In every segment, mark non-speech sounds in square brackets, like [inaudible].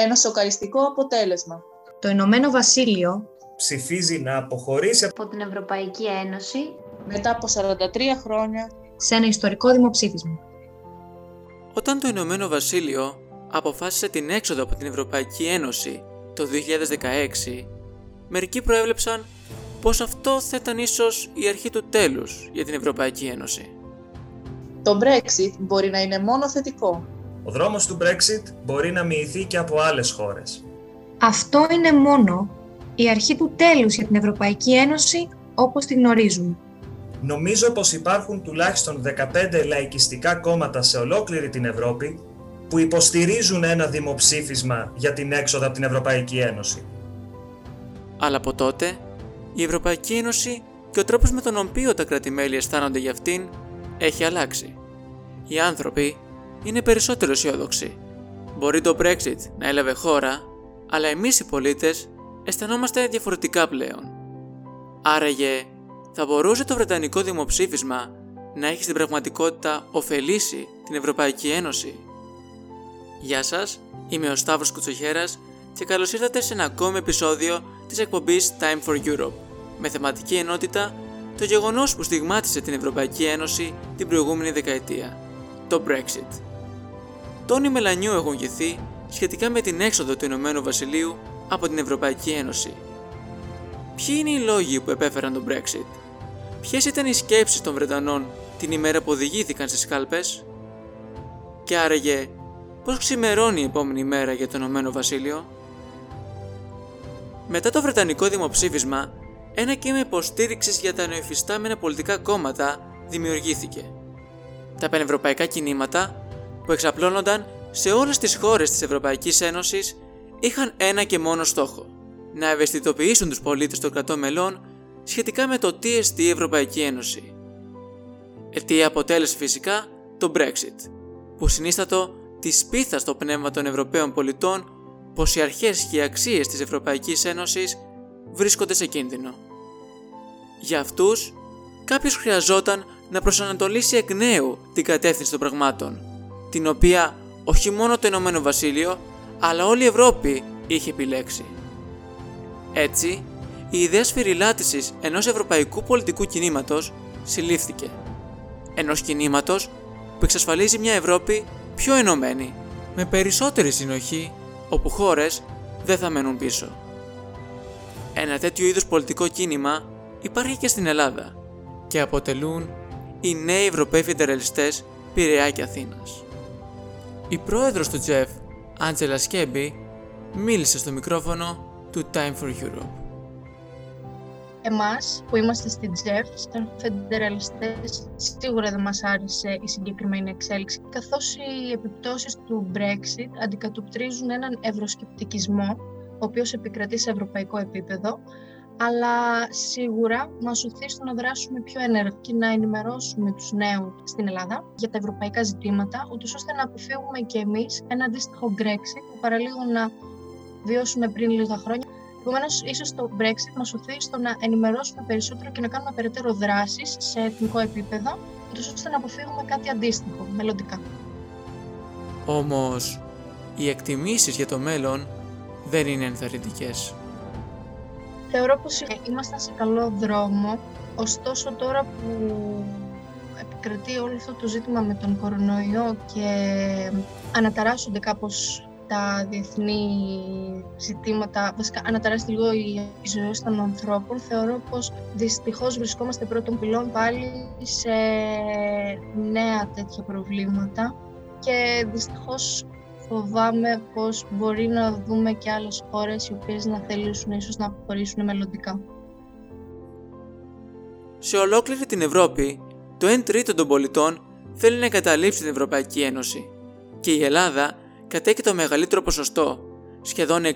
Ένα σοκαριστικό αποτέλεσμα. Το Ηνωμένο Βασίλειο ψηφίζει να αποχωρήσει από την Ευρωπαϊκή Ένωση μετά από 43 χρόνια σε ένα ιστορικό δημοψήφισμα. Όταν το Ηνωμένο Βασίλειο αποφάσισε την έξοδο από την Ευρωπαϊκή Ένωση το 2016, μερικοί προέβλεψαν πως αυτό θα ήταν ίσως η αρχή του τέλους για την Ευρωπαϊκή Ένωση. Το Brexit μπορεί να είναι μόνο θετικό. Ο δρόμος του Brexit μπορεί να μοιηθεί και από άλλες χώρες. Αυτό είναι μόνο η αρχή του τέλους για την Ευρωπαϊκή Ένωση όπως τη γνωρίζουμε. Νομίζω πως υπάρχουν τουλάχιστον 15 λαϊκιστικά κόμματα σε ολόκληρη την Ευρώπη που υποστηρίζουν ένα δημοψήφισμα για την έξοδο από την Ευρωπαϊκή Ένωση. Αλλά από τότε, η Ευρωπαϊκή Ένωση και ο τρόπος με τον οποίο τα κράτη-μέλη αισθάνονται για αυτήν έχει αλλάξει. Οι άνθρωποι είναι περισσότερο αισιόδοξοι. Μπορεί το Brexit να έλαβε χώρα, αλλά εμείς οι πολίτες αισθανόμαστε διαφορετικά πλέον. Άραγε, θα μπορούσε το Βρετανικό δημοψήφισμα να έχει στην πραγματικότητα ωφελήσει την Ευρωπαϊκή Ένωση; Γεια σας, είμαι ο Σταύρος Κουτσοχέρας και καλώς ήρθατε σε ένα ακόμη επεισόδιο της εκπομπής Time for Europe με θεματική ενότητα το γεγονός που στιγμάτισε την Ευρωπαϊκή Ένωση την προηγούμενη δεκαετία, το Brexit. Τόνοι Μελανιού έχουν γηθεί σχετικά με την έξοδο του Ηνωμένου Βασιλείου από την Ευρωπαϊκή Ένωση. Ποιοι είναι οι λόγοι που επέφεραν τον Brexit, ποιες ήταν οι σκέψεις των Βρετανών την ημέρα που οδηγήθηκαν στις κάλπες; Και άραγε πώς ξημερώνει η επόμενη μέρα για το Ηνωμένο Βασίλειο; Μετά το Βρετανικό δημοψήφισμα, ένα κύμα υποστήριξης για τα νεοεφιστάμενα πολιτικά κόμματα δημιουργήθηκε. Τα πανευρωπαϊκά κινήματα, που εξαπλώνονταν σε όλες τις χώρες της Ευρωπαϊκής Ένωσης, είχαν ένα και μόνο στόχο: να ευαισθητοποιήσουν τους πολίτες των κρατών μελών σχετικά με το τι εστί η Ευρωπαϊκή Ένωση. Αιτία αποτέλεσε φυσικά το Brexit, που συνίστατο της σπίθα στο πνεύμα των Ευρωπαίων πολιτών πως οι αρχές και οι αξίες της Ευρωπαϊκής Ένωσης βρίσκονται σε κίνδυνο. Για αυτούς, κάποιος χρειαζόταν να προσανατολίσει εκ νέου την κατεύθυνση των πραγμάτων, την οποία όχι μόνο το Ηνωμένο Βασίλειο, αλλά όλη η Ευρώπη είχε επιλέξει. Έτσι, η ιδέα σφυριλάτησης ενός ευρωπαϊκού πολιτικού κινήματος συλλήφθηκε. Ενός κινήματος που εξασφαλίζει μια Ευρώπη πιο ενωμένη, με περισσότερη συνοχή, όπου χώρες δεν θα μένουν πίσω. Ένα τέτοιο είδους πολιτικό κίνημα υπάρχει και στην Ελλάδα και αποτελούν οι νέοι Ευρωπαίοι Φεντεραλιστές Πειραιά και Αθήνας. Η πρόεδρος του Τζεφ, Άντζελα Σκέμπι, μίλησε στο μικρόφωνο του Time for Europe. Εμάς που είμαστε στην Τζεφ, στον Φεντεραλιστές, σίγουρα δεν μας άρεσε η συγκεκριμένη εξέλιξη, καθώς οι επιπτώσεις του Brexit αντικατοπτρίζουν έναν ευρωσκεπτικισμό, ο οποίος επικρατεί σε ευρωπαϊκό επίπεδο, αλλά σίγουρα μας οθεί στο να δράσουμε πιο ενεργά και να ενημερώσουμε τους νέους στην Ελλάδα για τα ευρωπαϊκά ζητήματα, ούτως ώστε να αποφύγουμε και εμείς ένα αντίστοιχο Brexit που παραλίγο να βιώσουμε πριν λίγα χρόνια. Επομένως, ίσως το Brexit μα οθεί στο να ενημερώσουμε περισσότερο και να κάνουμε περαιτέρω δράσεις σε εθνικό επίπεδο, ώστε να αποφύγουμε κάτι αντίστοιχο μελλοντικά. Όμως, οι εκτιμήσεις για το μέλλον δεν είναι ενθαρρυντικές. Θεωρώ πως είμαστε σε καλό δρόμο, ωστόσο τώρα που επικρατεί όλο αυτό το ζήτημα με τον κορονοϊό και αναταράσσονται κάπως τα διεθνή ζητήματα, βασικά αναταράσσεται λίγο η ζωή των ανθρώπων, θεωρώ πως δυστυχώς βρισκόμαστε πρώτον πυλών πάλι σε νέα τέτοια προβλήματα και δυστυχώς φοβάμαι πως μπορεί να δούμε και άλλες χώρες οι οποίες να θελήσουν ίσως να αποχωρήσουν μελλοντικά. Σε ολόκληρη την Ευρώπη, το 1 τρίτο των πολιτών θέλει να εγκαταλείψει την Ευρωπαϊκή Ένωση και η Ελλάδα κατέχει το μεγαλύτερο ποσοστό, σχεδόν 60%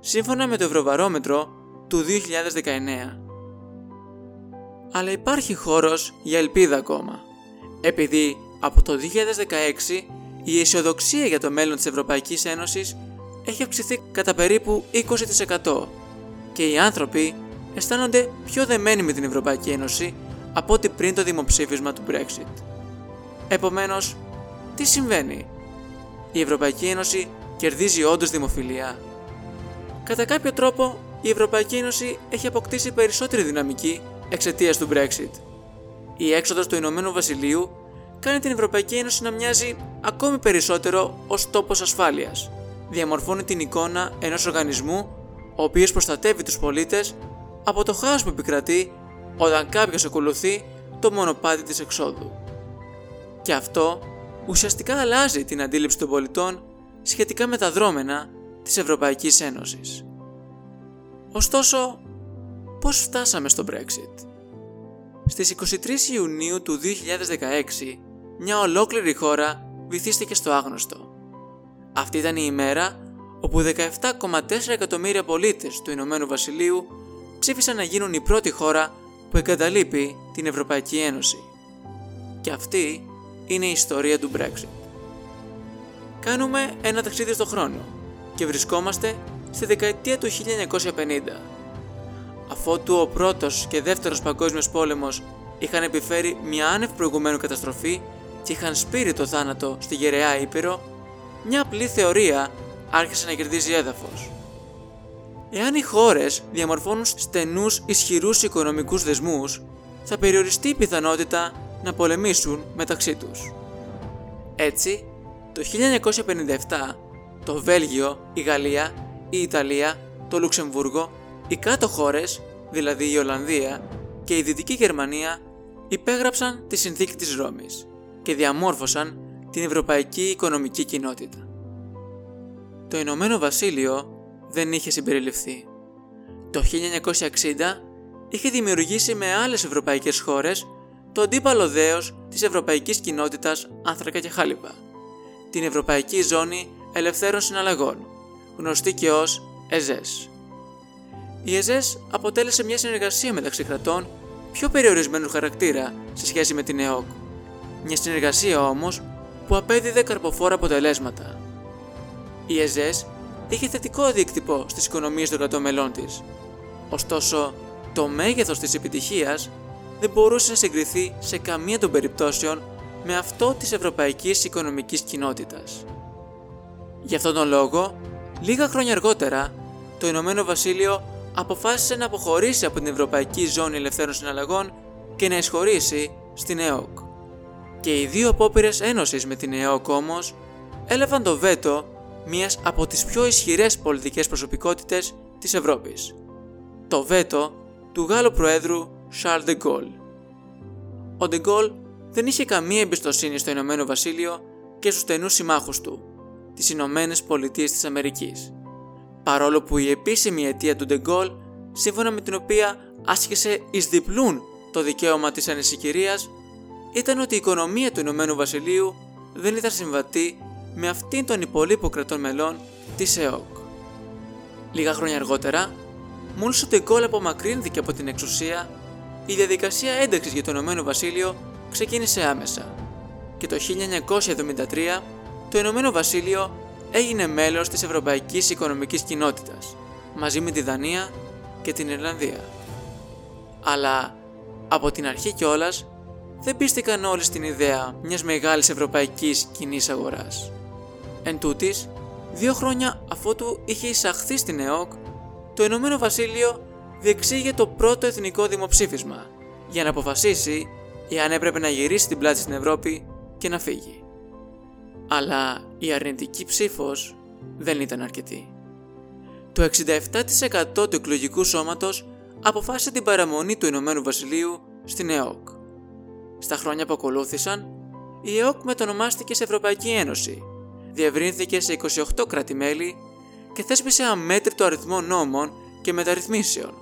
σύμφωνα με το Ευρωβαρόμετρο του 2019. Αλλά υπάρχει χώρος για ελπίδα ακόμα, επειδή από το 2016 η αισιοδοξία για το μέλλον της Ευρωπαϊκής Ένωσης έχει αυξηθεί κατά περίπου 20% και οι άνθρωποι αισθάνονται πιο δεμένοι με την Ευρωπαϊκή Ένωση από ό,τι πριν το δημοψήφισμα του Brexit. Επομένως, τι συμβαίνει; Η Ευρωπαϊκή Ένωση κερδίζει όντως δημοφιλία; Κατά κάποιο τρόπο, η Ευρωπαϊκή Ένωση έχει αποκτήσει περισσότερη δυναμική εξαιτίας του Brexit. Η έξοδος του Ηνωμένου Βασιλείου κάνει την Ευρωπαϊκή Ένωση να μοιάζει ακόμη περισσότερο ως τόπος ασφάλειας. Διαμορφώνει την εικόνα ενός οργανισμού ο οποίος προστατεύει τους πολίτες από το χάος που επικρατεί όταν κάποιος ακολουθεί το μονοπάτι της εξόδου. Και αυτό ουσιαστικά αλλάζει την αντίληψη των πολιτών σχετικά με τα δρόμενα της Ευρωπαϊκής Ένωσης. Ωστόσο, πώς φτάσαμε στο Brexit? Στις 23 Ιουνίου του 2016, μια ολόκληρη χώρα βυθίστηκε στο άγνωστο. Αυτή ήταν η ημέρα όπου 17,4 εκατομμύρια πολίτες του Ηνωμένου Βασιλείου ψήφισαν να γίνουν η πρώτη χώρα που εγκαταλείπει την Ευρωπαϊκή Ένωση. Και αυτή είναι η ιστορία του Brexit. Κάνουμε ένα ταξίδι στο χρόνο και βρισκόμαστε στη δεκαετία του 1950. Αφότου ο πρώτος και δεύτερος παγκόσμιος πόλεμος είχαν επιφέρει μια άνευ προηγουμένου καταστροφή και είχαν σπείρει το θάνατο στη γεραιά Ήπειρο, μια απλή θεωρία άρχισε να κερδίζει έδαφος. Εάν οι χώρες διαμορφώνουν στενούς ισχυρούς οικονομικούς δεσμούς, θα περιοριστεί η πιθανότητα να πολεμήσουν μεταξύ τους. Έτσι, το 1957, το Βέλγιο, η Γαλλία, η Ιταλία, το Λουξεμβούργο, οι κάτω χώρες, δηλαδή η Ολλανδία και η Δυτική Γερμανία, υπέγραψαν τη συνθήκη της Ρώμης και διαμόρφωσαν την Ευρωπαϊκή Οικονομική Κοινότητα. Το Ηνωμένο Βασίλειο δεν είχε συμπεριληφθεί. Το 1960 είχε δημιουργήσει με άλλες ευρωπαϊκές χώρες το αντίπαλο δέος της Ευρωπαϊκής Κοινότητας Άνθρακα και Χάλιβα, την Ευρωπαϊκή Ζώνη Ελευθέρων Συναλλαγών, γνωστή και ως ΕΖΕΣ. Η ΕΖΕΣ αποτέλεσε μια συνεργασία μεταξύ κρατών πιο περιορισμένου χαρακτήρα σε σχέση με την ΕΟΚ. Μια συνεργασία όμως που απέδιδε καρποφόρα αποτελέσματα. Η ΕΖΕΣ είχε θετικό αντίκτυπο στις οικονομίες των κρατών μελών της. Ωστόσο, το μέγεθος της επιτυχίας δεν μπορούσε να συγκριθεί σε καμία των περιπτώσεων με αυτό της Ευρωπαϊκής Οικονομικής Κοινότητας. Γι' αυτόν τον λόγο, λίγα χρόνια αργότερα, το Ηνωμένο Βασίλειο αποφάσισε να αποχωρήσει από την Ευρωπαϊκή Ζώνη Ελευθέρων Συναλλαγών και να εισχωρήσει στην ΕΟΚ. Και οι δύο απόπειρες ένωσης με την ΕΟΚ όμως έλαβαν το βέτο μίας από τις πιο ισχυρές πολιτικές προσωπικότητες της Ευρώπης. Το βέτο του Γάλλου Προέδρου Charles de Gaulle. Ο de Gaulle δεν είχε καμία εμπιστοσύνη στο Ηνωμένο Βασίλειο και στους στενούς συμμάχους του, τις Ηνωμένε Πολιτείες της Αμερικής. Παρόλο που η επίσημη αιτία του de Gaulle, σύμφωνα με την οποία άσκησε εις διπλούν το δικαίωμα της ανησυχηρίας, ήταν ότι η οικονομία του Ηνωμένου Βασιλείου δεν ήταν συμβατή με αυτήν των υπολείπων κρατών μελών της ΕΟΚ. Λίγα χρόνια αργότερα, μόλις ο Ντεγκόλ απομακρύνθηκε από την εξουσία, η διαδικασία ένταξης για το Ηνωμένο Βασίλειο ξεκίνησε άμεσα και το 1973 το Ηνωμένο Βασίλειο έγινε μέλος της Ευρωπαϊκής Οικονομικής Κοινότητας μαζί με τη Δανία και την Ιρλανδία. Αλλά από την αρχή κιόλας δεν πίστηκαν όλοι στην ιδέα μιας μεγάλης ευρωπαϊκής κοινής αγοράς. Εν τούτης, δύο χρόνια αφότου είχε εισαχθεί στην ΕΟΚ, το Ηνωμένο Βασίλειο διεξήγε το πρώτο εθνικό δημοψήφισμα για να αποφασίσει εάν έπρεπε να γυρίσει την πλάτη στην Ευρώπη και να φύγει. Αλλά η αρνητική ψήφος δεν ήταν αρκετή. Το 67% του εκλογικού σώματος αποφάσισε την παραμονή του Ηνωμένου Βασιλείου στην ΕΟΚ. Στα χρόνια που ακολούθησαν, η ΕΟΚ μετονομάστηκε σε Ευρωπαϊκή Ένωση διευρύνθηκε σε 28 κράτη-μέλη και θέσπισε αμέτρητο αριθμό νόμων και μεταρρυθμίσεων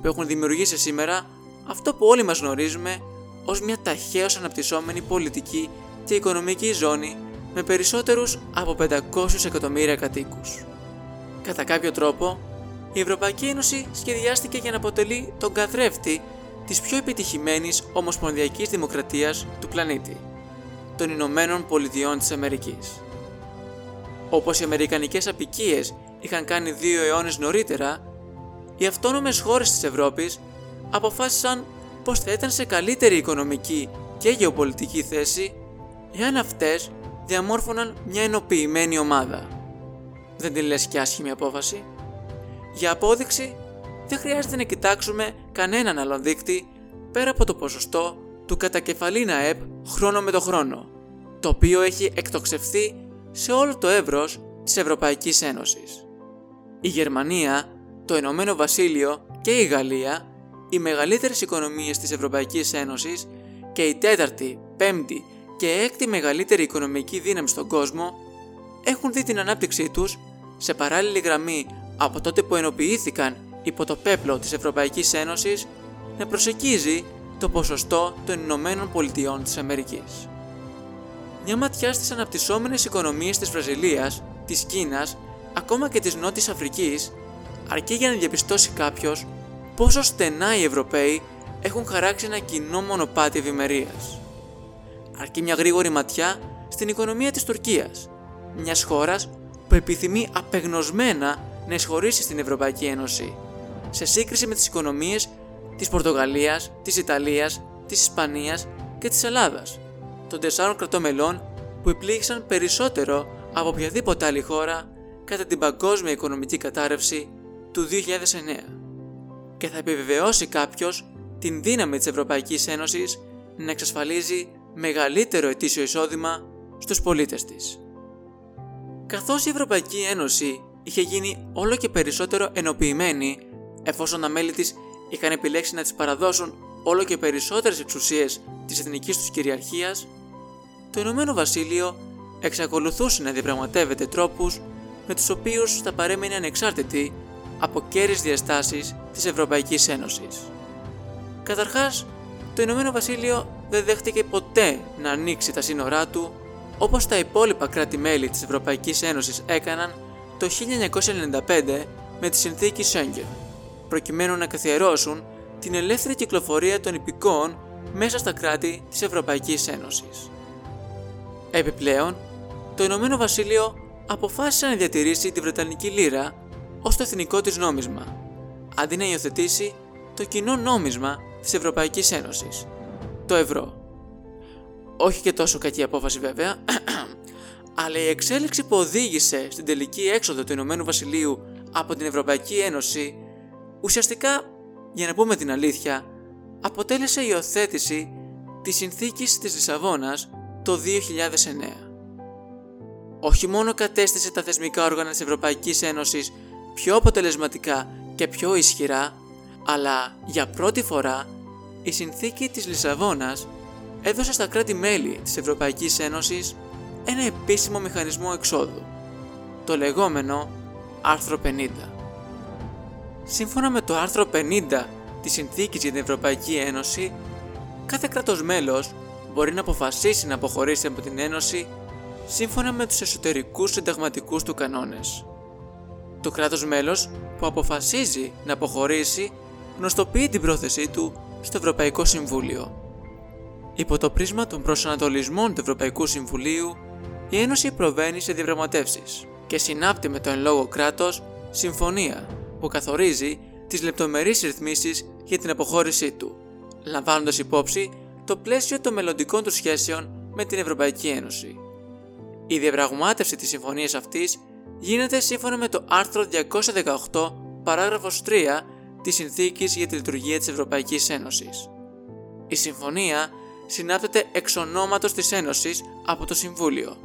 που έχουν δημιουργήσει σήμερα αυτό που όλοι μας γνωρίζουμε ως μια ταχαίως αναπτυσσόμενη πολιτική και οικονομική ζώνη με περισσότερους από 500 εκατομμύρια κατοίκους. Κατά κάποιο τρόπο, η Ευρωπαϊκή Ένωση σχεδιάστηκε για να αποτελεί τον καθρέφτη της πιο επιτυχημένης ομοσπονδιακής δημοκρατίας του πλανήτη, των Ηνωμένων Πολιτειών της Αμερικής. Όπως οι Αμερικανικές απικίες είχαν κάνει δύο αιώνες νωρίτερα, οι αυτόνομες χώρες της Ευρώπης αποφάσισαν πως θα ήταν σε καλύτερη οικονομική και γεωπολιτική θέση εάν αυτές διαμόρφωναν μια ενοποιημένη ομάδα. δεν την λες και άσχημη απόφαση. Για απόδειξη, δεν χρειάζεται να κοιτάξουμε κανέναν άλλον δείκτη πέρα από το ποσοστό του κατακεφαλήν ΑΕΠ χρόνο με το χρόνο, το οποίο έχει εκτοξευθεί σε όλο το εύρος της Ευρωπαϊκής Ένωσης. Η Γερμανία, το Ηνωμένο Βασίλειο και η Γαλλία, οι μεγαλύτερες οικονομίες της Ευρωπαϊκής Ένωσης και η τέταρτη, πέμπτη και έκτη μεγαλύτερη οικονομική δύναμη στον κόσμο, έχουν δει την ανάπτυξή τους σε παράλληλη γραμμή από τότε που ενοποιήθηκαν υπό το πέπλο της Ευρωπαϊκής Ένωσης να προσεκίζει το ποσοστό των Ηνωμένων Πολιτειών της Αμερικής. Μια ματιά στις αναπτυσσόμενες οικονομίες της Βραζιλίας, της Κίνας, ακόμα και της Νότιας Αφρικής, αρκεί για να διαπιστώσει κάποιος πόσο στενά οι Ευρωπαίοι έχουν χαράξει ένα κοινό μονοπάτι ευημερίας. Αρκεί μια γρήγορη ματιά στην οικονομία της Τουρκίας, μιας χώρας που επιθυμεί απεγνωσμένα να εισχωρήσει στην Ευρωπαϊκή Ένωση, σε σύγκριση με τις οικονομίες της Πορτογαλίας, της Ιταλίας, της Ισπανίας και της Ελλάδας, των τεσσάρων κρατών μελών που επλήγησαν περισσότερο από οποιαδήποτε άλλη χώρα κατά την παγκόσμια οικονομική κατάρρευση του 2009. Και θα επιβεβαιώσει κάποιος την δύναμη της Ευρωπαϊκής Ένωσης να εξασφαλίζει μεγαλύτερο ετήσιο εισόδημα στους πολίτες της. Καθώς η Ευρωπαϊκή Ένωση είχε γίνει όλο και περισσότερο ενοποιημένη εφόσον τα μέλη της είχαν επιλέξει να τις παραδώσουν όλο και περισσότερες εξουσίες της εθνικής τους κυριαρχίας, το Ηνωμένο Βασίλειο εξακολουθούσε να διαπραγματεύεται τρόπους με τους οποίους θα παρέμεινε ανεξάρτητη από κέρυες διαστάσεις της Ευρωπαϊκής Ένωσης. Καταρχάς, το Ηνωμένο Βασίλειο δεν δέχτηκε ποτέ να ανοίξει τα σύνορά του όπως τα υπόλοιπα κράτη-μέλη της Ευρωπαϊκής Ένωσης έκαναν το 1995 με τη συνθήκη Σέγγεν, προκειμένου να καθιερώσουν την ελεύθερη κυκλοφορία των υπηκόων μέσα στα κράτη της Ευρωπαϊκής Ένωσης. Επιπλέον, το Ηνωμένο Βασίλειο αποφάσισε να διατηρήσει τη Βρετανική Λύρα ως το εθνικό της νόμισμα, αντί να υιοθετήσει το κοινό νόμισμα της Ευρωπαϊκής Ένωσης, το ευρώ. Όχι και τόσο κακή απόφαση βέβαια, [clears throat] αλλά η εξέλιξη που οδήγησε στην τελική έξοδο του Ηνωμένου Βασιλείου από την Ευρωπαϊκή Ένωση ουσιαστικά, για να πούμε την αλήθεια, αποτέλεσε η υιοθέτηση της συνθήκης της Λισαβόνας το 2009. Όχι μόνο κατέστησε τα θεσμικά όργανα της Ευρωπαϊκής Ένωσης πιο αποτελεσματικά και πιο ισχυρά, αλλά για πρώτη φορά η συνθήκη της Λισαβόνας έδωσε στα κράτη-μέλη της Ευρωπαϊκής Ένωσης ένα επίσημο μηχανισμό εξόδου, το λεγόμενο άρθρο 50. Σύμφωνα με το άρθρο 50 της Συνθήκης για την Ευρωπαϊκή Ένωση, κάθε κράτος μέλος μπορεί να αποφασίσει να αποχωρήσει από την Ένωση σύμφωνα με τους εσωτερικούς συνταγματικούς του κανόνες. Το κράτος μέλος που αποφασίζει να αποχωρήσει γνωστοποιεί την πρόθεσή του στο Ευρωπαϊκό Συμβούλιο. Υπό το πρίσμα των προσανατολισμών του Ευρωπαϊκού Συμβουλίου, η Ένωση προβαίνει σε διαπραγματεύσεις και συνάπτει με το εν λόγω κράτος συμφωνία που καθορίζει τις λεπτομερείς ρυθμίσεις για την αποχώρησή του, λαμβάνοντας υπόψη το πλαίσιο των μελλοντικών του σχέσεων με την Ευρωπαϊκή Ένωση. Η διαπραγμάτευση της συμφωνίας αυτής γίνεται σύμφωνα με το άρθρο 218 παράγραφος 3 της Συνθήκης για τη Λειτουργία της Ευρωπαϊκής Ένωσης. Η συμφωνία συνάπτεται εξ ονόματος της Ένωσης από το Συμβούλιο,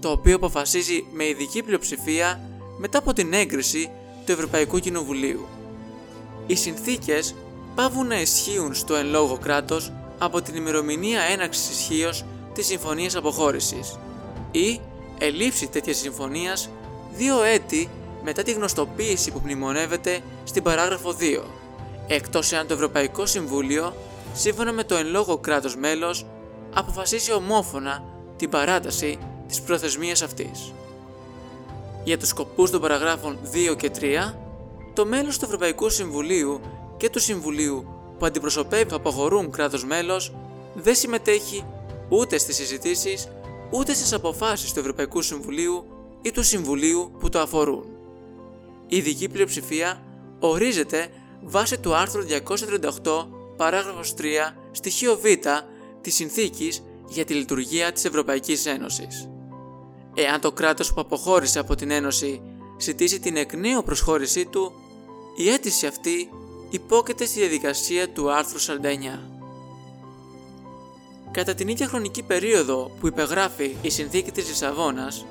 το οποίο αποφασίζει με ειδική πλειοψηφία μετά από την έγκριση του Ευρωπαϊκού Κοινοβουλίου. Οι συνθήκες πάβουν να ισχύουν στο εν λόγω κράτος από την ημερομηνία έναξης ισχύως της Συμφωνίας Αποχώρησης ή ελήψη τέτοιας συμφωνίας δύο έτη μετά τη γνωστοποίηση που μνημονεύεται στην παράγραφο 2, εκτός εάν το Ευρωπαϊκό Συμβούλιο, σύμφωνα με το εν λόγω κράτος μέλος, αποφασίσει ομόφωνα την παράταση της προθεσμίας αυτής. Για τους σκοπούς των παραγράφων 2 και 3, το μέλος του Ευρωπαϊκού Συμβουλίου και του Συμβουλίου που αντιπροσωπεύει που αποχωρούν κράτος μέλος δεν συμμετέχει ούτε στις συζητήσεις ούτε στις αποφάσεις του Ευρωπαϊκού Συμβουλίου ή του Συμβουλίου που το αφορούν. Η ειδική πλειοψηφία ορίζεται βάσει του άρθρου 238 παράγραφος 3 στοιχείο Β της Συνθήκης για τη λειτουργία της Ευρωπαϊκής Ένωσης. Εάν το κράτος που αποχώρησε από την Ένωση ζητήσει την εκ νέου προσχώρησή του, η αίτηση αυτή υπόκειται στη διαδικασία του άρθρου 49. Κατά την ίδια χρονική περίοδο που υπεγράφει η συνθήκη της Λισαβόνας,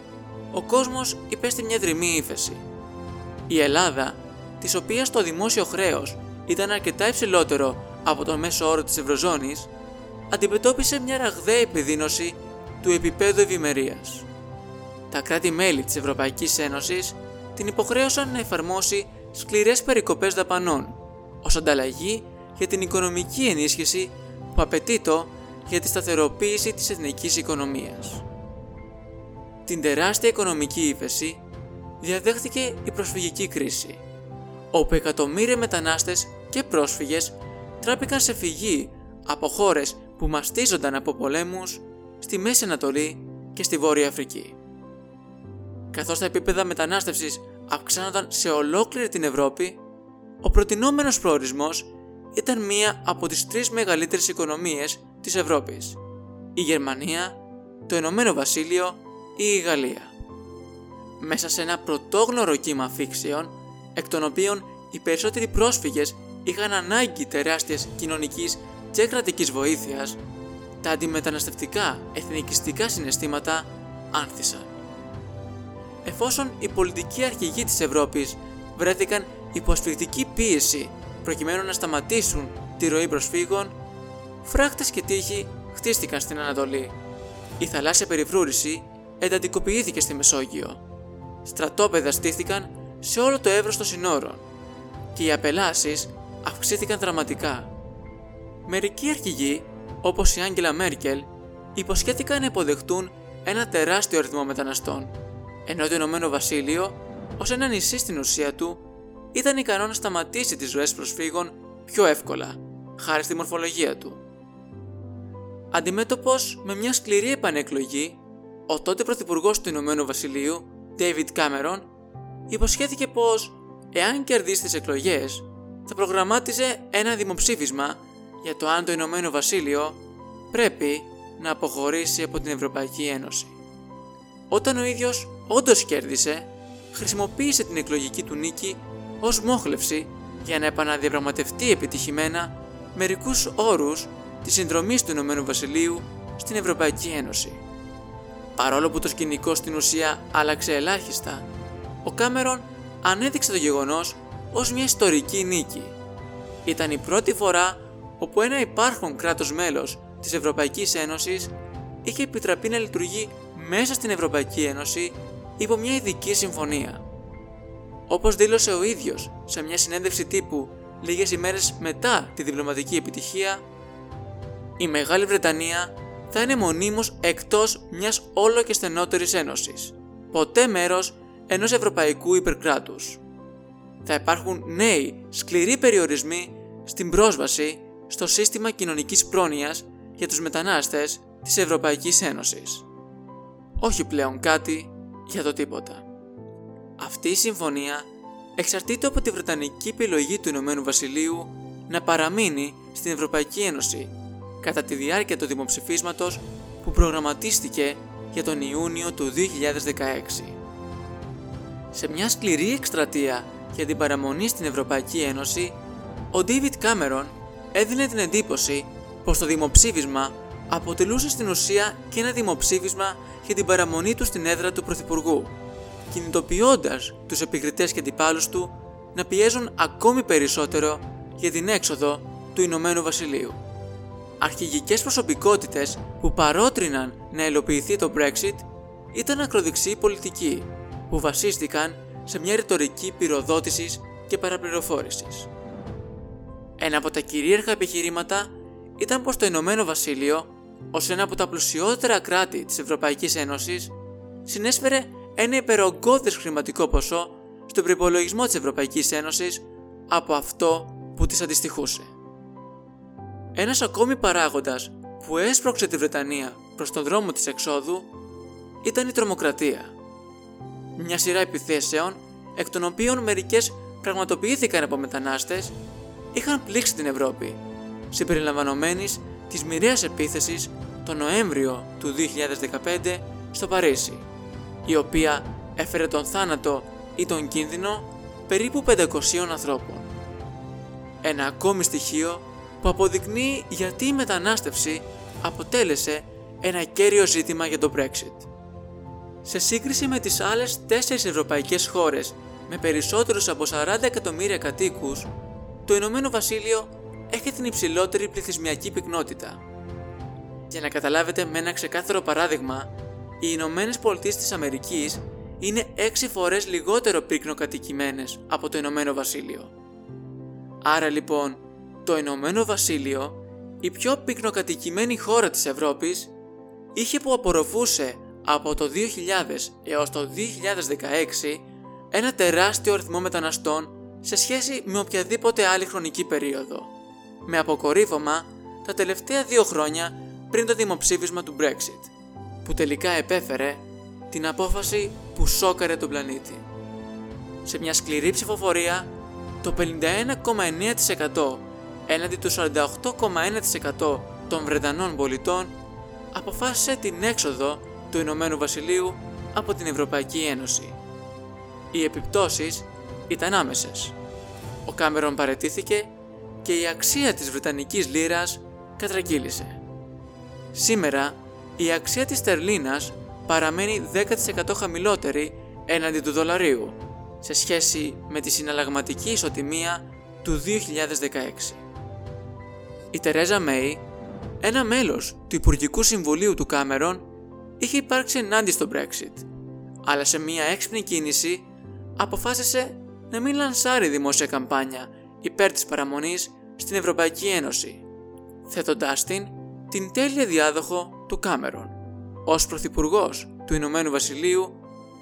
ο κόσμος υπέστη μια δρυμή ύφεση. Η Ελλάδα, της οποίας το δημόσιο χρέος ήταν αρκετά υψηλότερο από τον μέσο όρο της Ευρωζώνης, αντιμετώπισε μια ραγδαία επιδείνωση του επίπεδου ευημερίας. Τα κράτη-μέλη της Ευρωπαϊκής Ένωσης την υποχρέωσαν να εφαρμόσει σκληρές περικοπές δαπανών, ως ανταλλαγή για την οικονομική ενίσχυση που απαιτεί το για τη σταθεροποίηση της εθνικής οικονομίας. Την τεράστια οικονομική ύφεση διαδέχθηκε η προσφυγική κρίση, όπου εκατομμύρια μετανάστες και πρόσφυγες τράπηκαν σε φυγή από χώρες που μαστίζονταν από πολέμους στη Μέση Ανατολή και στη Βόρεια Αφρική. Καθώς τα επίπεδα μετανάστευσης αυξάνονταν σε ολόκληρη την Ευρώπη, ο προτινόμενος προορισμός ήταν μία από τις τρεις μεγαλύτερες οικονομίες της Ευρώπης, η Γερμανία, το Ηνωμένο Βασίλειο ή η Γαλλία. Μέσα σε ένα πρωτόγνωρο κύμα αφήξεων, εκ των οποίων οι περισσότεροι πρόσφυγες είχαν ανάγκη τεράστιας κοινωνικής και κρατικής βοήθειας, τα αντιμεταναστευτικά εθνικιστικά συναισθήματα άνθησαν. Εφόσον οι πολιτικοί αρχηγοί της Ευρώπης βρέθηκαν υπό ασφυκτική πίεση προκειμένου να σταματήσουν τη ροή προσφύγων, φράχτες και τείχοι χτίστηκαν στην Ανατολή. Η θαλάσσια περιφρούρηση εντατικοποιήθηκε στη Μεσόγειο. Στρατόπεδα στήθηκαν σε όλο το εύρος των συνόρων και οι απελάσεις αυξήθηκαν δραματικά. Μερικοί αρχηγοί, όπως η Άγγελα Μέρκελ, υποσχέθηκαν να υποδεχτούν ένα τεράστιο αριθμό μεταναστών, ενώ το Ηνωμένο Βασίλειο, ως ένα νησί στην ουσία του, ήταν ικανό να σταματήσει τις ροές προσφύγων πιο εύκολα, χάρη στη μορφολογία του. Αντιμέτωπος με μια σκληρή επανεκλογή, ο τότε Πρωθυπουργός του Ηνωμένου Βασιλείου, David Cameron, υποσχέθηκε πως, εάν κερδίσει τις εκλογές, θα προγραμμάτιζε ένα δημοψήφισμα για το αν το Ηνωμένο Βασίλειο πρέπει να αποχωρήσει από την Ευρωπαϊκή Ένωση. Όταν ο ίδιος όντως κέρδισε, χρησιμοποίησε την εκλογική του νίκη ως μόχλευση για να επαναδιαπραγματευτεί επιτυχημένα μερικούς όρους της συνδρομής του Ηνωμένου Βασιλείου στην Ευρωπαϊκή Ένωση. Παρόλο που το σκηνικό στην ουσία άλλαξε ελάχιστα, ο Κάμερον ανέδειξε το γεγονός ως μια ιστορική νίκη. Ήταν η πρώτη φορά όπου ένα υπάρχον κράτος μέλος της Ευρωπαϊκής Ένωσης είχε επιτραπεί να λειτουργεί μέσα στην Ευρωπαϊκή Ένωση υπό μια ειδική συμφωνία. Όπως δήλωσε ο ίδιος σε μια συνέντευξη τύπου λίγες ημέρες μετά τη διπλωματική επιτυχία, η Μεγάλη Βρετανία θα είναι μονίμως εκτός μιας όλο και στενότερης ένωσης, ποτέ μέρος ενός ευρωπαϊκού υπερκράτους. Θα υπάρχουν νέοι σκληροί περιορισμοί στην πρόσβαση στο σύστημα κοινωνικής πρόνοιας για τους μετανάστες της Ευρωπαϊκής Ένωσης. Όχι πλέον κάτι για το τίποτα. Αυτή η συμφωνία εξαρτείται από τη βρετανική επιλογή του Ηνωμένου Βασιλείου να παραμείνει στην Ευρωπαϊκή Ένωση κατά τη διάρκεια του δημοψηφίσματος που προγραμματίστηκε για τον Ιούνιο του 2016. Σε μια σκληρή εκστρατεία για την παραμονή στην Ευρωπαϊκή Ένωση, ο David Cameron έδινε την εντύπωση πως το δημοψήφισμα αποτελούσε στην ουσία και ένα δημοψήφισμα για την παραμονή του στην έδρα του Πρωθυπουργού, κινητοποιώντας τους επικριτές και αντιπάλους του να πιέζουν ακόμη περισσότερο για την έξοδο του Ηνωμένου Βασιλείου. Αρχηγικές προσωπικότητες που παρότριναν να ελοποιηθεί το Brexit ήταν ακροδεξιοί πολιτικοί που βασίστηκαν σε μια ρητορική πυροδότησης και παραπληροφόρησης. Ένα από τα κυρίαρχα επιχειρήματα ήταν πως το Ηνωμένο Βασίλειο, ως ένα από τα πλουσιότερα κράτη της Ευρωπαϊκής Ένωσης, συνέσφερε ένα υπερογκώδες χρηματικό ποσό στον προπολογισμό της Ευρωπαϊκής Ένωσης από αυτό που της αντιστοιχούσε. Ένας ακόμη παράγοντας που έσπρωξε τη Βρετανία προς τον δρόμο της εξόδου ήταν η τρομοκρατία. Μια σειρά επιθέσεων, εκ των οποίων μερικές πραγματοποιήθηκαν από μετανάστες είχαν πλήξει την Ευρώπη, συμπεριλαμβανομένης της μοιραίας επίθεσης τον Νοέμβριο του 2015 στο Παρίσι, η οποία έφερε τον θάνατο ή τον κίνδυνο περίπου 500 ανθρώπων. Ένα ακόμη στοιχείο που αποδεικνύει γιατί η μετανάστευση αποτέλεσε ένα κέριο ζήτημα για το Brexit. Σε σύγκριση με τις άλλες τέσσερις ευρωπαϊκές χώρες με περισσότερους από 40 εκατομμύρια κατοίκους, το Ηνωμένο Βασίλειο έχει την υψηλότερη πληθυσμιακή πυκνότητα. Για να καταλάβετε με ένα ξεκάθαρο παράδειγμα, οι Ηνωμένες Πολιτείες της Αμερικής είναι 6 φορές λιγότερο πυκνοκατοικημένες από το Ηνωμένο Βασίλειο. Άρα λοιπόν, το Ηνωμένο Βασίλειο, η πιο πυκνοκατοικημένη χώρα της Ευρώπης, είχε που απορροφούσε από το 2000 έως το 2016 ένα τεράστιο αριθμό μεταναστών σε σχέση με οποιαδήποτε άλλη χρονική περίοδο, με αποκορύφωμα τα τελευταία δύο χρόνια πριν το δημοψήφισμα του Brexit, που τελικά επέφερε την απόφαση που σόκαρε τον πλανήτη. Σε μια σκληρή ψηφοφορία, το 51,9% έναντι του 48,1% των Βρετανών πολιτών αποφάσισε την έξοδο του Ηνωμένου Βασιλείου από την Ευρωπαϊκή Ένωση. Οι επιπτώσεις ήταν άμεσες. Ο Κάμερον παρετήθηκε και η αξία της Βρετανικής Λύρας κατρακύλησε. Σήμερα η αξία της Τερλίνας παραμένει 10% χαμηλότερη έναντι του δολαρίου σε σχέση με τη συναλλαγματική ισοτιμία του 2016. Η Τερέζα Μέη, ένα μέλος του Υπουργικού Συμβουλίου του Κάμερον, είχε υπάρξει ενάντια στο Brexit, αλλά σε μια έξυπνη κίνηση αποφάσισε να μην λανσάρει δημόσια καμπάνια υπέρ της παραμονής στην Ευρωπαϊκή Ένωση, θέτοντάς την την τέλεια διάδοχο του Κάμερον, ως Πρωθυπουργός του Ηνωμένου Βασιλείου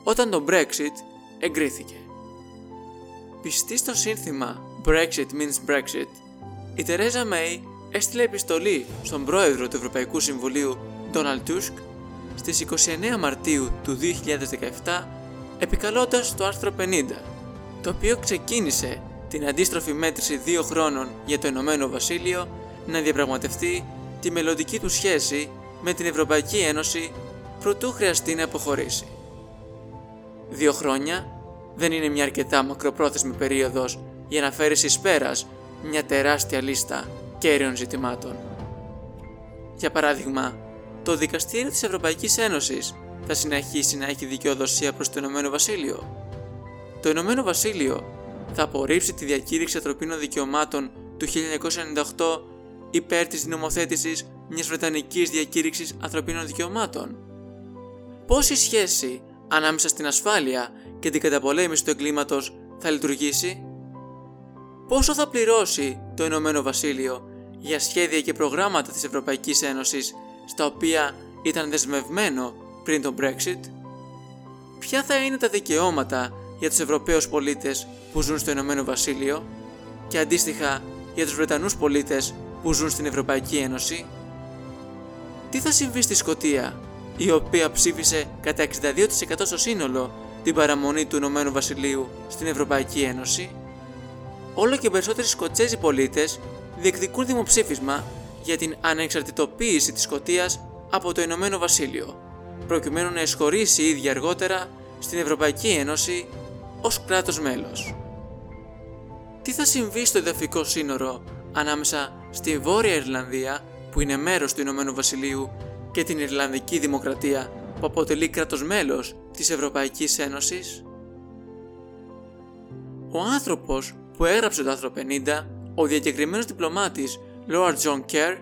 όταν το Brexit εγκρίθηκε. Πιστή στο σύνθημα Brexit means Brexit, η Τερέζα Μέη έστειλε επιστολή στον πρόεδρο του Ευρωπαϊκού Συμβουλίου Donald Tusk στις 29 Μαρτίου του 2017 επικαλώντας το άρθρο 50, το οποίο ξεκίνησε την αντίστροφη μέτρηση δύο χρόνων για το Ηνωμένο Βασίλειο να διαπραγματευτεί τη μελλοντική του σχέση με την Ευρωπαϊκή Ένωση προτού χρειαστεί να αποχωρήσει. Δύο χρόνια δεν είναι μια αρκετά μακροπρόθεσμη περίοδος για να φέρει εις πέρας μια τεράστια λίστα κέριων ζητημάτων. Για παράδειγμα, το Δικαστήριο της Ευρωπαϊκής Ένωσης θα συνεχίσει να έχει δικαιοδοσία προς το Ηνωμένο Βασίλειο. Το Ηνωμένο Βασίλειο θα απορρίψει τη διακήρυξη ανθρωπίνων δικαιωμάτων του 1998 υπέρ της νομοθέτησης μιας Βρετανικής διακήρυξης ανθρωπίνων δικαιωμάτων. Πώς η σχέση ανάμεσα στην ασφάλεια και την καταπολέμηση του εγκλήματος θα λειτουργήσει; Πόσο θα πληρώσει το Ηνωμένο Βασίλειο για σχέδια και προγράμματα της Ευρωπαϊκής Ένωσης στα οποία ήταν δεσμευμένο πριν τον Brexit? Ποια θα είναι τα δικαιώματα για τους Ευρωπαίους πολίτες που ζουν στο Ηνωμένο Βασίλειο και αντίστοιχα για τους Βρετανούς πολίτες που ζουν στην Ευρωπαϊκή Ένωση; Τι θα συμβεί στη Σκωτία, η οποία ψήφισε κατά 62% στο σύνολο την παραμονή του Ηνωμένου Βασιλείου στην Ευρωπαϊκή Ένωση; Όλο και περισσότεροι Σκοτσέζοι πολίτες διεκδικούν δημοψήφισμα για την ανεξαρτητοποίηση της Σκωτίας από το Ηνωμένο Βασίλειο, προκειμένου να εισχωρήσει η ίδια αργότερα στην Ευρωπαϊκή Ένωση ως κράτος μέλος. Τι θα συμβεί στο εδαφικό σύνορο ανάμεσα στη Βόρεια Ιρλανδία που είναι μέρος του Ηνωμένου Βασιλείου και την Ιρλανδική Δημοκρατία που αποτελεί κράτος μέλος της Ευρωπαϊκής Ένωσης; Ο άνθρωπος που έγραψε το άρθρο 50, ο διακεκριμένος διπλωμάτης Lord John Kerr,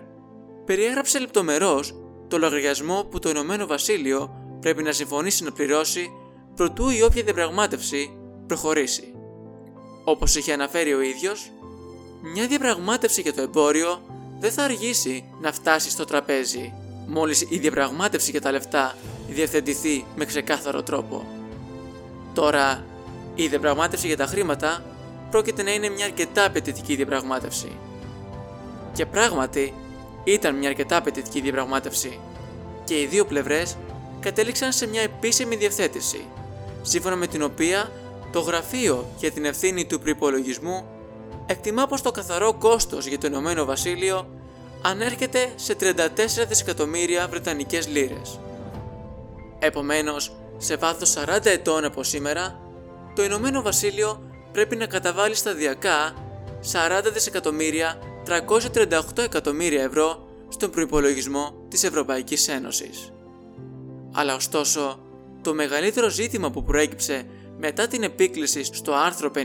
περιέγραψε λεπτομερώς το λογαριασμό που το Ηνωμένο Βασίλειο πρέπει να συμφωνήσει να πληρώσει προτού η όποια διαπραγμάτευση προχωρήσει. Όπως είχε αναφέρει ο ίδιος, μια διαπραγμάτευση για το εμπόριο δεν θα αργήσει να φτάσει στο τραπέζι μόλις η διαπραγμάτευση για τα λεφτά διευθετηθεί με ξεκάθαρο τρόπο. Τώρα, η διαπραγμάτευση για τα χρήματα πρόκειται να είναι μια αρκετά απαιτητική διαπραγμάτευση. Και πράγματι, ήταν μια αρκετά απαιτητική διαπραγμάτευση και οι δύο πλευρές κατέληξαν σε μια επίσημη διευθέτηση, σύμφωνα με την οποία το γραφείο για την ευθύνη του προπολογισμού εκτιμά πως το καθαρό κόστος για το Ηνωμένο Βασίλειο ανέρχεται σε 34 δισεκατομμύρια Βρετανικές λίρες. Επομένως, σε βάθος 40 ετών από σήμερα, το Ηνωμένο Βασίλειο πρέπει να καταβάλει σταδιακά 40 δισεκατομμύρια 338 εκατομμύρια ευρώ στον προϋπολογισμό της Ευρωπαϊκής Ένωσης. Αλλά ωστόσο, το μεγαλύτερο ζήτημα που προέκυψε μετά την επίκληση στο άρθρο 50